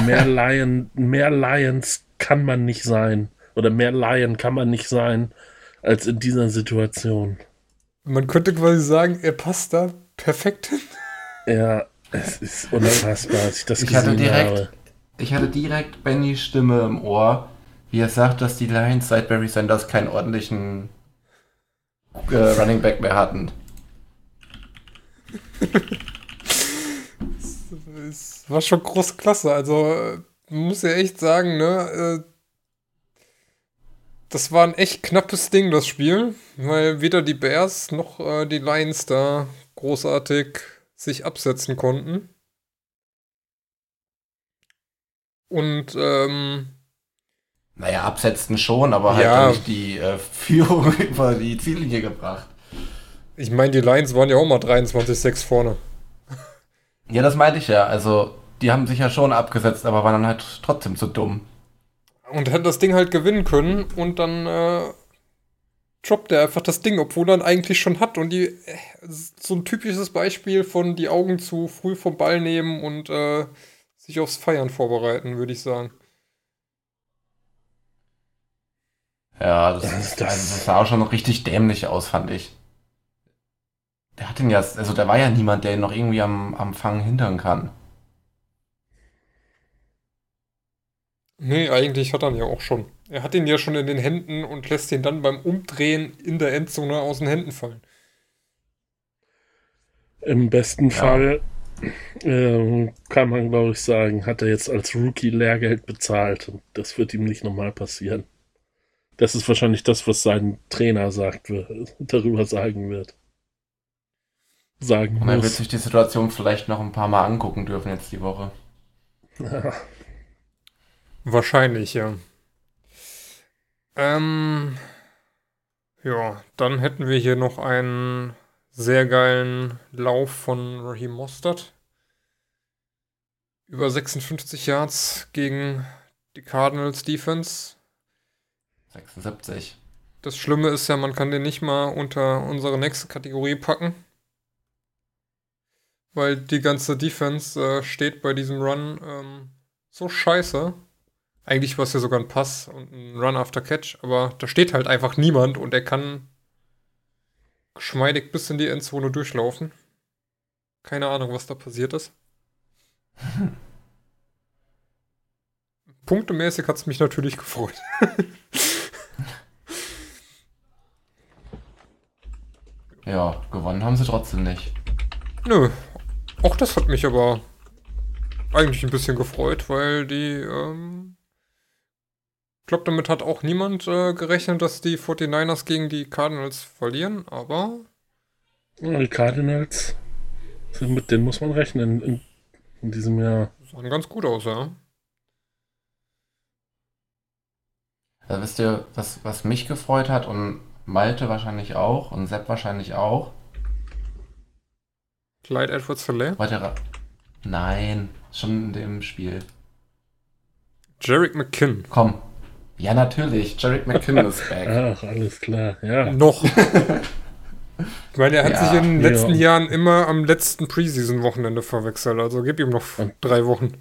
Mehr, Lion, mehr Lions kann man nicht sein. Oder mehr Lion kann man nicht sein als in dieser Situation. Man könnte quasi sagen, er passt da perfekt hin. Ja, es ist unfassbar, als ich das ich gesehen hatte direkt, habe. Ich hatte direkt Bennys Stimme im Ohr, wie er sagt, dass die Lions seit Barry Sanders keinen ordentlichen äh, Running Back mehr hatten. Es war schon groß klasse. Also, äh, man muss ja echt sagen, ne, äh, das war ein echt knappes Ding, das Spiel, weil weder die Bears noch äh, die Lions da großartig sich absetzen konnten. Und, ähm, Naja, absetzen schon, aber halt ja, nicht die äh, Führung über die Ziellinie gebracht. Ich meine, die Lions waren ja auch mal 23-6 vorne. Ja, das meinte ich ja. Also, die haben sich ja schon abgesetzt, aber waren dann halt trotzdem zu dumm. Und hätte das Ding halt gewinnen können und dann äh, droppt er einfach das Ding, obwohl er eigentlich schon hat. Und die äh, so ein typisches Beispiel von die Augen zu früh vom Ball nehmen und äh, sich aufs Feiern vorbereiten, würde ich sagen. Ja, das, ist, also das sah auch schon noch richtig dämlich aus, fand ich. Der hat ihn ja, also da war ja niemand, der ihn noch irgendwie am, am Fangen hindern kann. Nee, eigentlich hat er ihn ja auch schon. Er hat ihn ja schon in den Händen und lässt ihn dann beim Umdrehen in der Endzone aus den Händen fallen. Im besten ja. Fall ähm, kann man, glaube ich, sagen, hat er jetzt als Rookie Lehrgeld bezahlt. Und das wird ihm nicht nochmal passieren. Das ist wahrscheinlich das, was sein Trainer sagt, darüber sagen wird. Sagen Und er muss. wird sich die Situation vielleicht noch ein paar Mal angucken dürfen jetzt die Woche. Ja. Wahrscheinlich, ja. Ähm, ja, dann hätten wir hier noch einen sehr geilen Lauf von Raheem Mostert. Über 56 Yards gegen die Cardinals Defense. 76. Das Schlimme ist ja, man kann den nicht mal unter unsere nächste Kategorie packen. Weil die ganze Defense äh, steht bei diesem Run ähm, so scheiße. Eigentlich war es ja sogar ein Pass und ein Run after Catch, aber da steht halt einfach niemand und er kann geschmeidig bis in die Endzone durchlaufen. Keine Ahnung, was da passiert ist. Punktemäßig hat es mich natürlich gefreut. ja, gewonnen haben sie trotzdem nicht. Nö. Auch das hat mich aber eigentlich ein bisschen gefreut, weil die, ähm, ich glaube, damit hat auch niemand äh, gerechnet, dass die 49ers gegen die Cardinals verlieren, aber. Die Cardinals, mit denen muss man rechnen in, in diesem Jahr. Sahen ganz gut aus, ja. Da wisst ihr, was, was mich gefreut hat und Malte wahrscheinlich auch und Sepp wahrscheinlich auch. Clyde Edwards Hilaire? Weiterer. Nein, schon in dem Spiel. Jarek McKinn. Komm. Ja, natürlich. Jarek McKinn ist back. Ach, alles klar, ja. Noch. ich meine, er hat ja, sich in den letzten ja. Jahren immer am letzten Preseason-Wochenende verwechselt. Also gib ihm noch Und drei Wochen.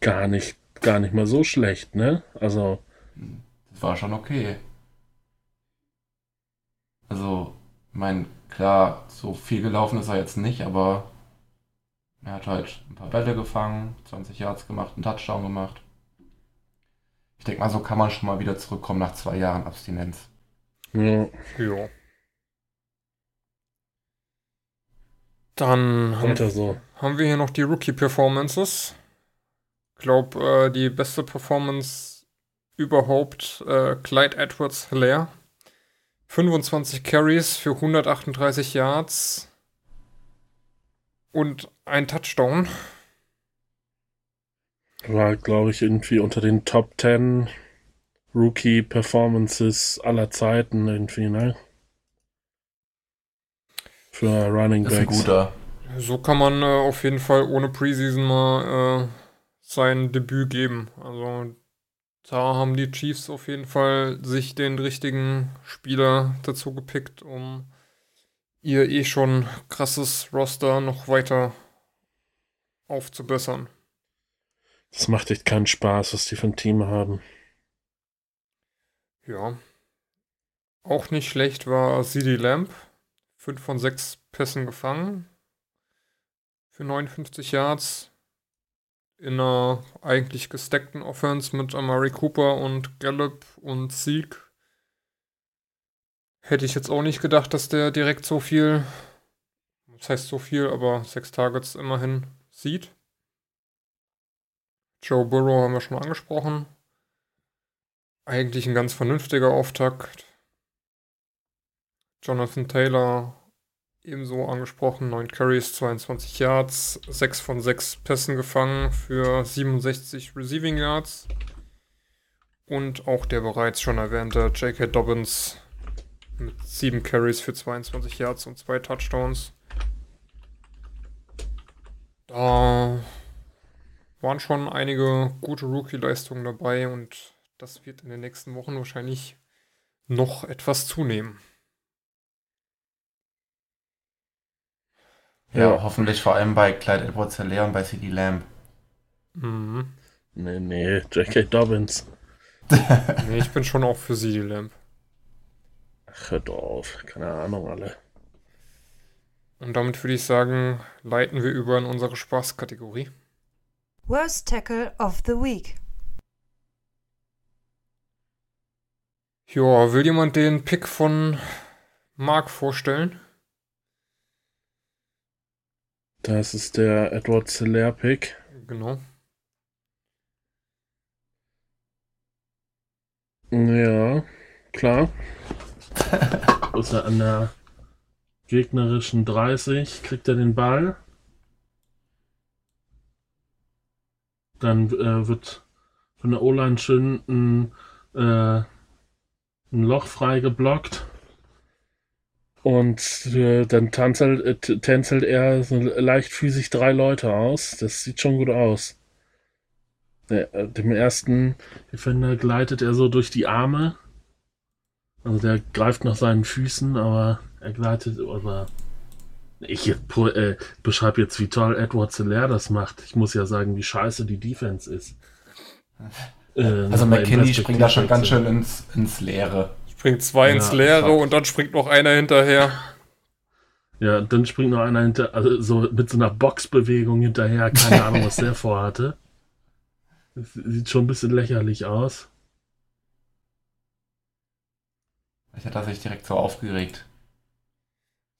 Gar nicht, gar nicht mal so schlecht, ne? Also. Das war schon okay. Also, mein, klar, so viel gelaufen ist er jetzt nicht, aber er hat halt ein paar Bälle gefangen, 20 Yards gemacht, einen Touchdown gemacht. Ich denke mal, so kann man schon mal wieder zurückkommen nach zwei Jahren Abstinenz. Ja. ja. Dann haben, so. haben, wir hier noch die Rookie-Performances. Ich glaube, äh, die beste Performance überhaupt äh, Clyde Edwards Hilaire. 25 Carries für 138 Yards und ein Touchdown. War, glaube ich, irgendwie unter den Top 10 Rookie-Performances aller Zeiten irgendwie, ne? Für Running Backs. Ist ein guter. So kann man äh, auf jeden Fall ohne Preseason mal äh, sein Debüt geben. Also da haben die Chiefs auf jeden Fall sich den richtigen Spieler dazu gepickt, um ihr eh schon krasses Roster noch weiter aufzubessern. Das macht echt keinen Spaß, was die für ein Team haben. Ja. Auch nicht schlecht war CD Lamp. 5 von 6 Pässen gefangen. Für 59 Yards. In einer eigentlich gesteckten Offense mit Amari Cooper und Gallup und Sieg Hätte ich jetzt auch nicht gedacht, dass der direkt so viel, das heißt so viel, aber sechs Targets immerhin sieht. Joe Burrow haben wir schon angesprochen. Eigentlich ein ganz vernünftiger Auftakt. Jonathan Taylor ebenso angesprochen. 9 Carries, 22 Yards, 6 von 6 Pässen gefangen für 67 Receiving Yards. Und auch der bereits schon erwähnte J.K. Dobbins mit sieben Carries für 22 Yards und zwei Touchdowns. Da waren schon einige gute Rookie-Leistungen dabei und das wird in den nächsten Wochen wahrscheinlich noch etwas zunehmen. Ja, ja. hoffentlich vor allem bei Clyde Edwards Hilaire und bei CD Lamb. Mhm. Nee, nee, J.K. Dobbins. nee, ich bin schon auch für CD Lamb. Ach, hört auf. Keine Ahnung, alle. Und damit würde ich sagen, leiten wir über in unsere Spaßkategorie. Worst Tackle of the Week. Ja, will jemand den Pick von Mark vorstellen? Das ist der Edward Celer Pick. Genau. Ja, klar. Ist er an der gegnerischen 30, kriegt er den Ball. Dann äh, wird von der O-Line schön ein, äh, ein Loch frei geblockt. Und äh, dann tanzelt, äh, tänzelt er so leichtfüßig drei Leute aus. Das sieht schon gut aus. Der, äh, dem ersten Defender gleitet er so durch die Arme. Also der greift nach seinen Füßen, aber er gleitet, aber ich äh, beschreibe jetzt, wie toll Edward Zeller das macht. Ich muss ja sagen, wie scheiße die Defense ist. Äh, Also in McKinney springt da schon ganz schön ins, ins Leere. Springt zwei ins Ja, Leere fuck. und dann springt noch einer hinterher. Ja, dann springt noch einer hinter, also so mit so einer Boxbewegung hinterher. Keine Ahnung, was der vorhatte. Das sieht schon ein bisschen lächerlich aus. Ich hatte sich direkt so aufgeregt.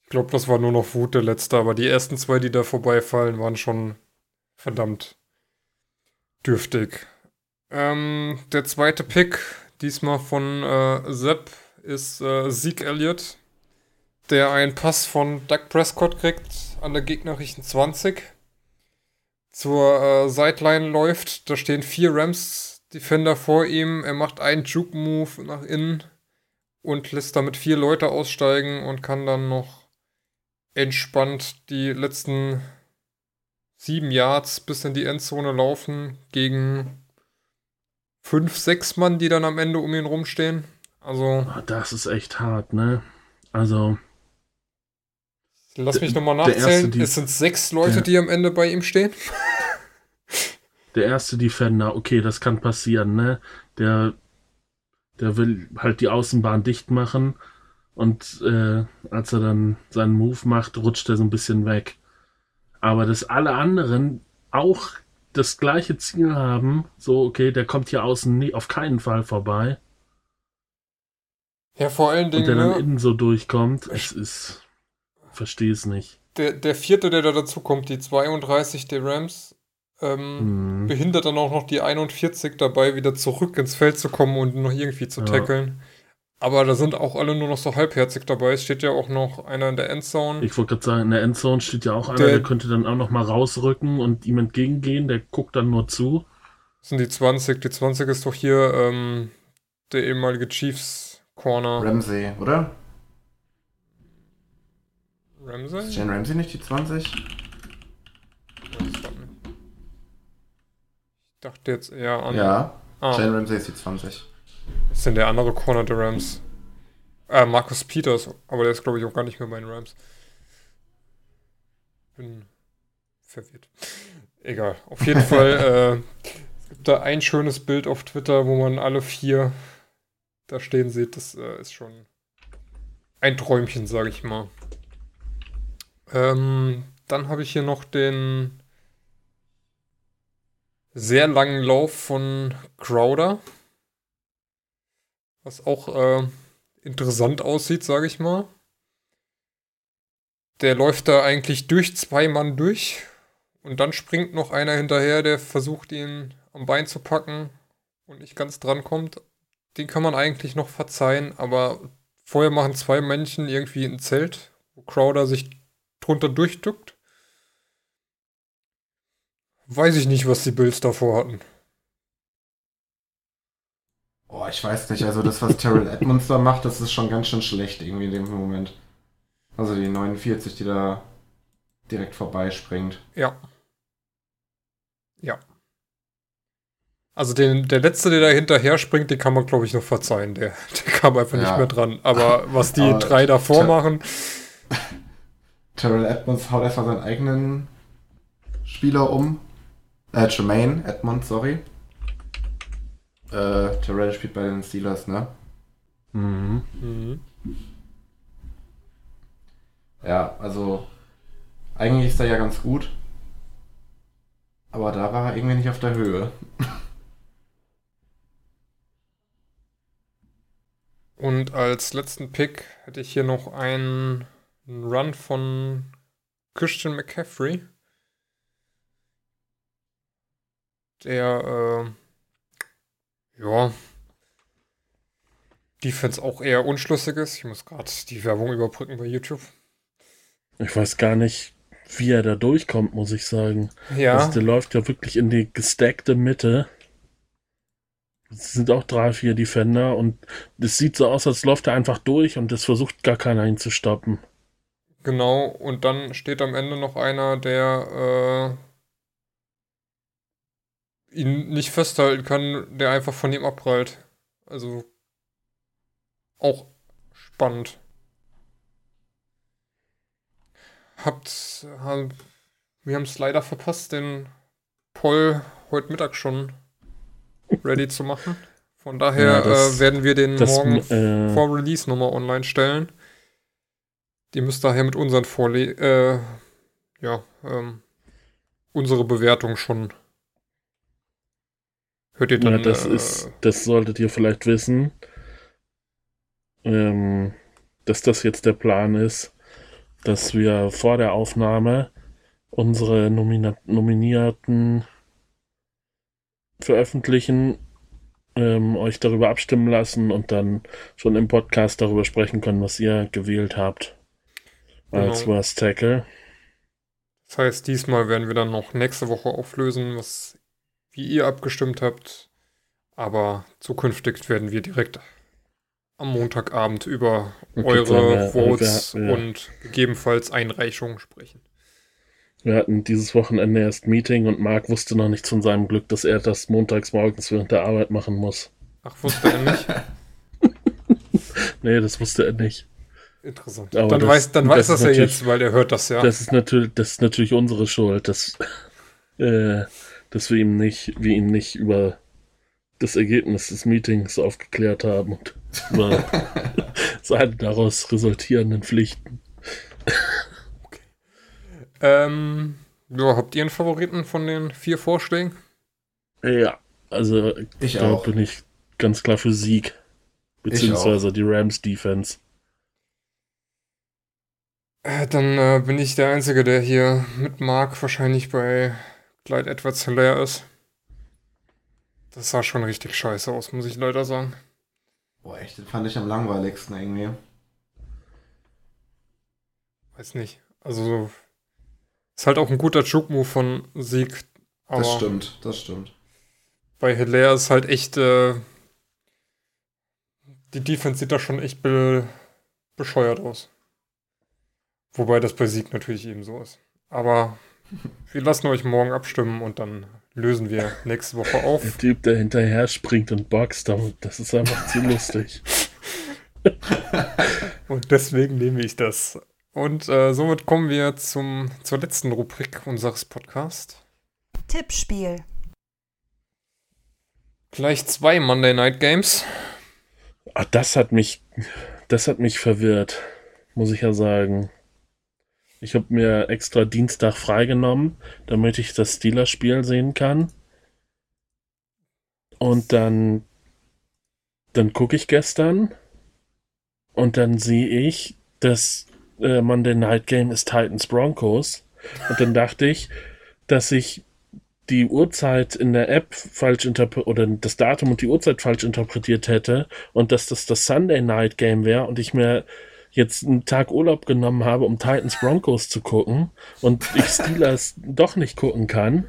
Ich glaube, das war nur noch Wut der letzte, aber die ersten zwei, die da vorbeifallen, waren schon verdammt dürftig. Ähm, der zweite Pick, diesmal von äh, Sepp, ist äh, Zeke Elliott, der einen Pass von Doug Prescott kriegt an der gegnerischen 20. Zur äh, Sideline läuft, da stehen vier Rams-Defender vor ihm. Er macht einen Juke-Move nach innen und lässt damit vier Leute aussteigen und kann dann noch entspannt die letzten sieben Yards bis in die Endzone laufen gegen fünf, sechs Mann, die dann am Ende um ihn rumstehen. Also, Ah, Das ist echt hart, ne? Also, lass mich nochmal der erste, nachzählen. die- es sind sechs Leute, Ja. die am Ende bei ihm stehen. der erste Defender, okay, das kann passieren, ne? Der, der will halt die Außenbahn dicht machen und äh, als er dann seinen Move macht, rutscht er so ein bisschen weg. Aber dass alle anderen auch das gleiche Ziel haben, so, okay, der kommt hier außen nie, auf keinen Fall vorbei Ja, vor allen und der Dingen, dann ne, innen so durchkommt, es ist, verstehe es nicht. der, der vierte, der da dazu kommt, die 32 der Rams, ähm, Hm. behindert dann auch noch die 41 dabei, wieder zurück ins Feld zu kommen und noch irgendwie zu Ja. tackeln. Aber da sind auch alle nur noch so halbherzig dabei. Es steht ja auch noch einer in der Endzone. Ich wollte gerade sagen, in der Endzone steht ja auch einer, Der- der, könnte dann auch noch mal rausrücken und ihm entgegengehen, der guckt dann nur zu. Das sind die 20. Die 20 ist doch hier ähm, der ehemalige Chiefs Corner. Ramsey, oder? Ist Ramsey? Jane Ramsey nicht die 20? Weiß grad nicht. Ich dachte jetzt eher an. Ja, Ah, Jane Ramsey ist die 20. ist denn der andere Corner der Rams? Äh, Markus Peters, aber der ist glaube ich auch gar nicht mehr bei den Rams. Bin verwirrt. Egal. Auf jeden Fall, äh, es gibt da ein schönes Bild auf Twitter, wo man alle vier da stehen sieht. Das äh, ist schon ein Träumchen, sage ich mal. Ähm, dann habe ich hier noch den sehr langen Lauf von Crowder. Was auch äh, interessant aussieht, sage ich mal. Der läuft da eigentlich durch zwei Mann durch. Und dann springt noch einer hinterher, der versucht, ihn am Bein zu packen und nicht ganz dran kommt. Den kann man eigentlich noch verzeihen, aber vorher machen zwei Männchen irgendwie ein Zelt, wo Crowder sich drunter durchduckt. Weiß ich nicht, was die Bills davor hatten. Boah, ich weiß nicht. Also das, was Terrell Edmonds da macht, das ist schon ganz schön schlecht irgendwie in dem Moment. Also die 49, die da direkt vorbeispringt. Ja. Ja. Also den, der letzte, der da hinterher springt, den kann man, glaube ich, noch verzeihen. Der, der kam einfach nicht Ja. mehr dran. Aber was die Aber drei davor tja. machen, Terrell Edmonds haut erstmal seinen eigenen Spieler um. Äh, Jermaine Edmonds, sorry äh, Terrell spielt bei den Steelers, ne? Mhm. mhm. Ja, also eigentlich ist er ja ganz gut. Aber da war er irgendwie nicht auf der Höhe. Und als letzten Pick hätte ich hier noch einen, einen Run von Christian McCaffrey. Der äh, ja, Defense auch eher unschlüssig ist. Ich muss gerade die Werbung überbrücken bei YouTube. Ich weiß gar nicht, wie er da durchkommt, muss ich sagen. Ja, Also der läuft ja wirklich in die gestackte Mitte. Es sind auch drei, vier Defender und es sieht so aus, als läuft er einfach durch und es versucht gar keiner ihn zu stoppen. genau. Und dann steht am Ende noch einer, der äh, ihn nicht festhalten kann, der einfach von ihm abprallt. Also auch spannend. Habt, hab, wir haben es leider verpasst, den Poll heute Mittag schon ready zu machen. Von daher Ja, das- äh, werden wir den Das, morgen äh, vor Release nochmal online stellen. Die müsst daher mit unseren Vorle äh, ja, ähm, unsere Bewertung schon. Hört ihr dann? ja, das äh, ist, das solltet ihr vielleicht wissen, ähm, dass das jetzt der Plan ist, dass wir vor der Aufnahme unsere Nomina Nominierten veröffentlichen, ähm, euch darüber abstimmen lassen und dann schon im Podcast darüber sprechen können, was ihr gewählt habt als Genau. Worst Tackle. Das heißt, diesmal werden wir dann noch nächste Woche auflösen, was, wie ihr abgestimmt habt. Aber zukünftig werden wir direkt am Montagabend über Okay, eure Votes ja. und gegebenenfalls Einreichungen sprechen. Wir hatten dieses Wochenende erst Meeting und Marc wusste noch nichts von seinem Glück, dass er das montags morgens während der Arbeit machen muss. Ach, wusste er nicht? Nee, das wusste er nicht. Interessant. Aber dann das- weiß, dann das weiß ist das er jetzt, weil er hört das ja. Das ist natürlich, das ist natürlich unsere Schuld, dass, äh, dass wir ihm nicht, wir ihn nicht über das Ergebnis des Meetings aufgeklärt haben und über seine daraus resultierenden Pflichten. Ähm, ja, habt ihr einen Favoriten von den vier Vorschlägen? Ja, also Ich da auch. bin ich ganz klar für Sieg. Beziehungsweise die Rams Defense. Äh, dann äh, bin ich der Einzige, der hier mit Mark wahrscheinlich bei Clyde Edwards Hilaire ist. Das sah schon richtig scheiße aus, muss ich leider sagen. Boah, echt, den fand ich am langweiligsten irgendwie. Weiß nicht. Also, ist halt auch ein guter Juke-Move von Sieg. Aber Das stimmt, das stimmt. bei Hilaire ist halt echt, äh, die Defense sieht da schon echt be bescheuert aus. Wobei das bei Sieg natürlich ebenso ist. Aber wir lassen euch morgen abstimmen und dann lösen wir nächste Woche Der auf. Typ, der hinterher springt und boxt, damit- das ist einfach zu lustig. Und deswegen nehme ich das. Und äh, somit kommen wir zum, zur letzten Rubrik unseres Podcasts. Tippspiel. Gleich zwei Monday Night Games. Ah, das hat mich, das hat mich verwirrt, muss ich ja sagen. Ich habe mir extra Dienstag freigenommen, damit ich das Steelers-Spiel sehen kann. Und dann, dann gucke ich gestern und dann sehe ich, das äh, Monday Night Game ist Titans Broncos. Und dann dachte ich, dass ich die Uhrzeit in der App falsch interpretiert oder das Datum und die Uhrzeit falsch interpretiert hätte und dass das das Sunday Night Game wäre und ich mir jetzt einen Tag Urlaub genommen habe, um Titans Broncos zu gucken und ich Steelers doch nicht gucken kann.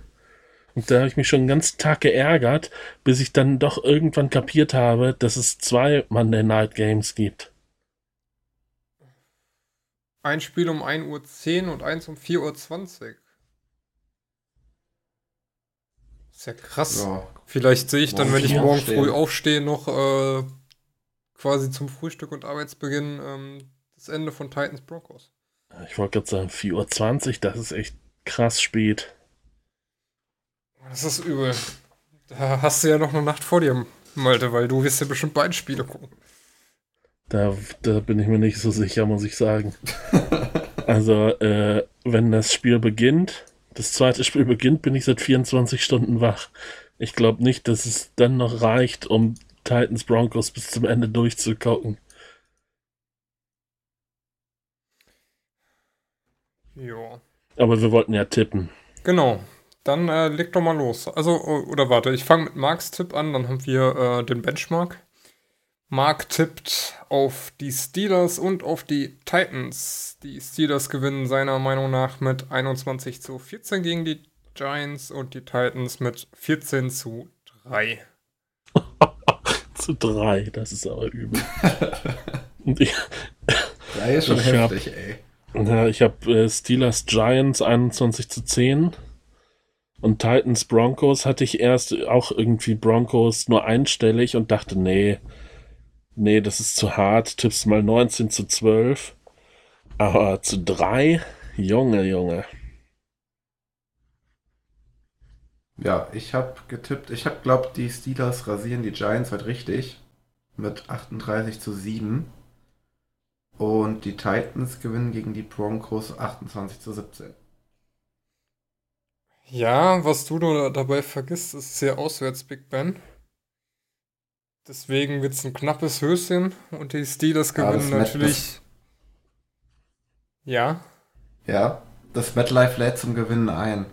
Und da habe ich mich schon einen ganzen Tag geärgert, bis ich dann doch irgendwann kapiert habe, dass es zwei Monday Night Games gibt. Ein Spiel um 1.10 Uhr und eins um 4.20 Uhr. Ist ja krass. Ja, Vielleicht sehe ich dann, Morgen wenn ich morgen früh aufstehe, noch äh, quasi zum Frühstück und Arbeitsbeginn ähm, das Ende von Titans Broncos. Ich wollte gerade sagen, 4.20 Uhr, das ist echt krass spät. Das ist übel. Da hast du ja noch eine Nacht vor dir, Malte, weil du wirst ja bestimmt beide Spiele gucken. Da, da bin ich mir nicht so sicher, muss ich sagen. Also, äh, wenn das Spiel beginnt, das zweite Spiel beginnt, bin ich seit 24 Stunden wach. Ich glaube nicht, dass es dann noch reicht, um Titans Broncos bis zum Ende durchzugucken. Ja. Aber wir wollten ja tippen. Genau. Dann äh, leg doch mal los. Also, oder warte, ich fange mit Marks Tipp an, dann haben wir äh, den Benchmark. Mark tippt auf die Steelers und auf die Titans. Die Steelers gewinnen seiner Meinung nach mit 21 zu 14 gegen die Giants und die Titans mit 14 zu 3. zu 3, das ist aber übel. und ich, 3 ist schon ich heftig, hab, ey. Ja, ich habe äh, Steelers Giants 21 zu 10. Und Titans Broncos hatte ich erst auch irgendwie Broncos nur einstellig und dachte, nee, nee, das ist zu hart. Tippst mal 19 zu 12. Aber zu 3, Junge, Junge. Ja, ich habe getippt, ich habe glaubt, die Steelers rasieren die Giants halt richtig. Mit 38 zu 7. Und die Titans gewinnen gegen die Broncos 28 zu 17. Ja, was du da dabei vergisst, ist sehr auswärts Big Ben. Deswegen wird es ein knappes Höschen und die Steelers Ja, gewinnen Met- natürlich. Ja, Ja, das MetLife lädt zum Gewinnen ein.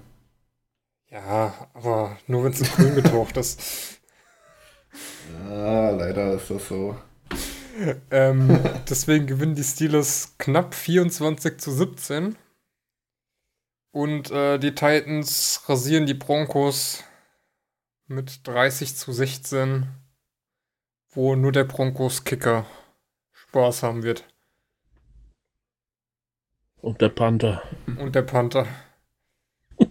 ja, aber nur wenn es in grün getaucht ist. Ah, leider ist das so. Ähm, deswegen gewinnen die Steelers knapp 24 zu 17. Und äh, die Titans rasieren die Broncos mit 30 zu 16, wo nur der Broncos-Kicker Spaß haben wird. Und der Panther. Und der Panther.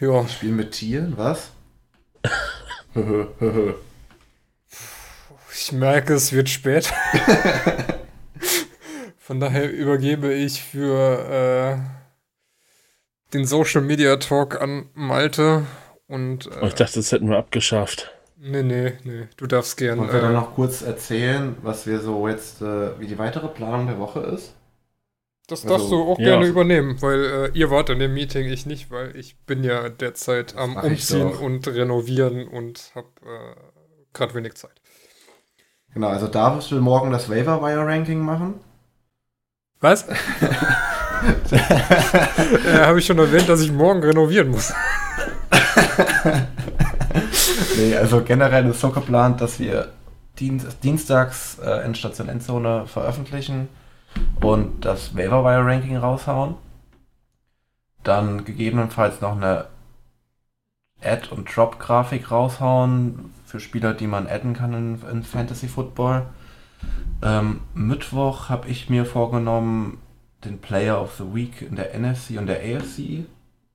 ja, Spiel mit Tieren, was? Ich merke, es wird spät. Von daher übergebe ich für äh, den Social Media Talk an Malte. Und Oh, ich äh, dachte, das hätten wir abgeschafft. nee, nee, nee, du darfst gern. Wollen wir dann Äh, noch kurz erzählen, was wir so jetzt, äh, wie die weitere Planung der Woche ist? das also, darfst du auch ja. gerne übernehmen, weil äh, ihr wart in dem Meeting, ich nicht, weil ich bin ja derzeit am mach ich Umziehen und Renovieren und habe äh, gerade wenig Zeit. Genau, also Davis will morgen das Waiver Wire Ranking machen. Was? äh, habe ich schon erwähnt, dass ich morgen renovieren muss. Nee, also generell ist so geplant, dass wir Dienst, dienstags äh, Endstation Endzone veröffentlichen und das Waiver Wire Ranking raushauen. Dann gegebenenfalls noch eine Add- und Drop-Grafik raushauen für Spieler, die man adden kann in, in Fantasy Football. Ähm, Mittwoch habe ich mir vorgenommen, den Player of the Week in der NFC und der AFC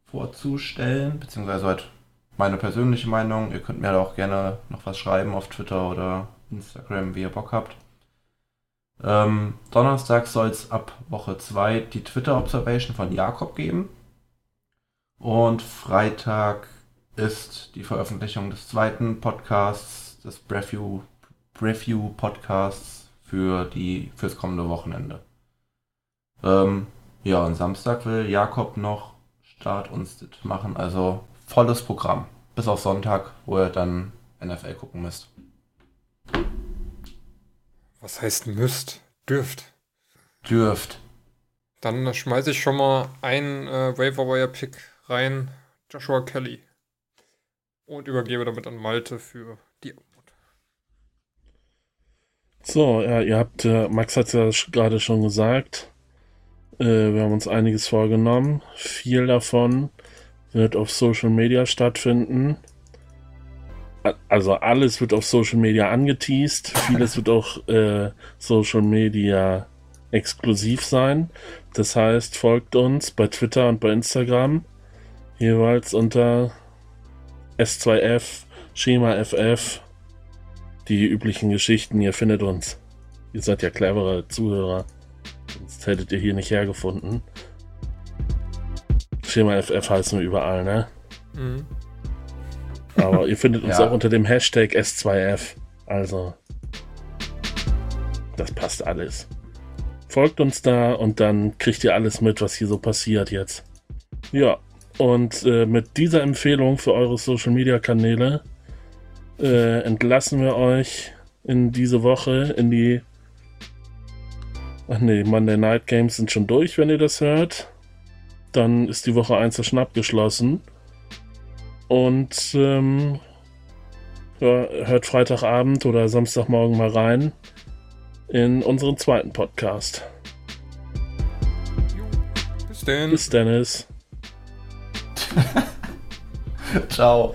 vorzustellen, beziehungsweise halt meine persönliche Meinung. Ihr könnt mir da auch gerne noch was schreiben auf Twitter oder Instagram, wie ihr Bock habt. Ähm, Donnerstag soll es ab Woche 2 die Twitter-Observation von Jakob geben. Und Freitag ist die Veröffentlichung des zweiten Podcasts, des Review, Review Podcasts für die fürs kommende Wochenende. Ähm, ja, und Samstag will Jakob noch Start und Sit machen, also volles Programm. Bis auf Sonntag, wo er dann NFL gucken müsst. Was heißt müsst? Dürft. Dürft. Dann schmeiße ich schon mal einen äh, Waiver Wire Pick rein. Joshua Kelly. Und übergebe damit an Malte für die Antwort. So, ja, ihr habt, äh, Max hat es ja gerade schon gesagt. Äh, wir haben uns einiges vorgenommen. Viel davon wird auf Social Media stattfinden. Also alles wird auf Social Media angeteased. Vieles wird auch äh, Social Media exklusiv sein. Das heißt, folgt uns bei Twitter und bei Instagram. Jeweils unter S2F, Schema FF, die üblichen Geschichten. Ihr findet uns. Ihr seid ja clevere Zuhörer. Sonst hättet ihr hier nicht hergefunden. Schema FF heißen wir überall, ne? Mhm. Aber ihr findet uns Ja. auch unter dem Hashtag S2F. Also, das passt alles. Folgt uns da und dann kriegt ihr alles mit, was hier so passiert jetzt. Ja, und äh, mit dieser Empfehlung für eure Social Media Kanäle äh, entlassen wir euch in diese Woche in die. Ach nee, Monday Night Games sind schon durch, wenn ihr das hört. Dann ist die Woche 1 der Schnapp geschlossen. Und ähm, ja, hört Freitagabend oder Samstagmorgen mal rein in unseren zweiten Podcast. Bis denn. Bis Dennis. Ciao.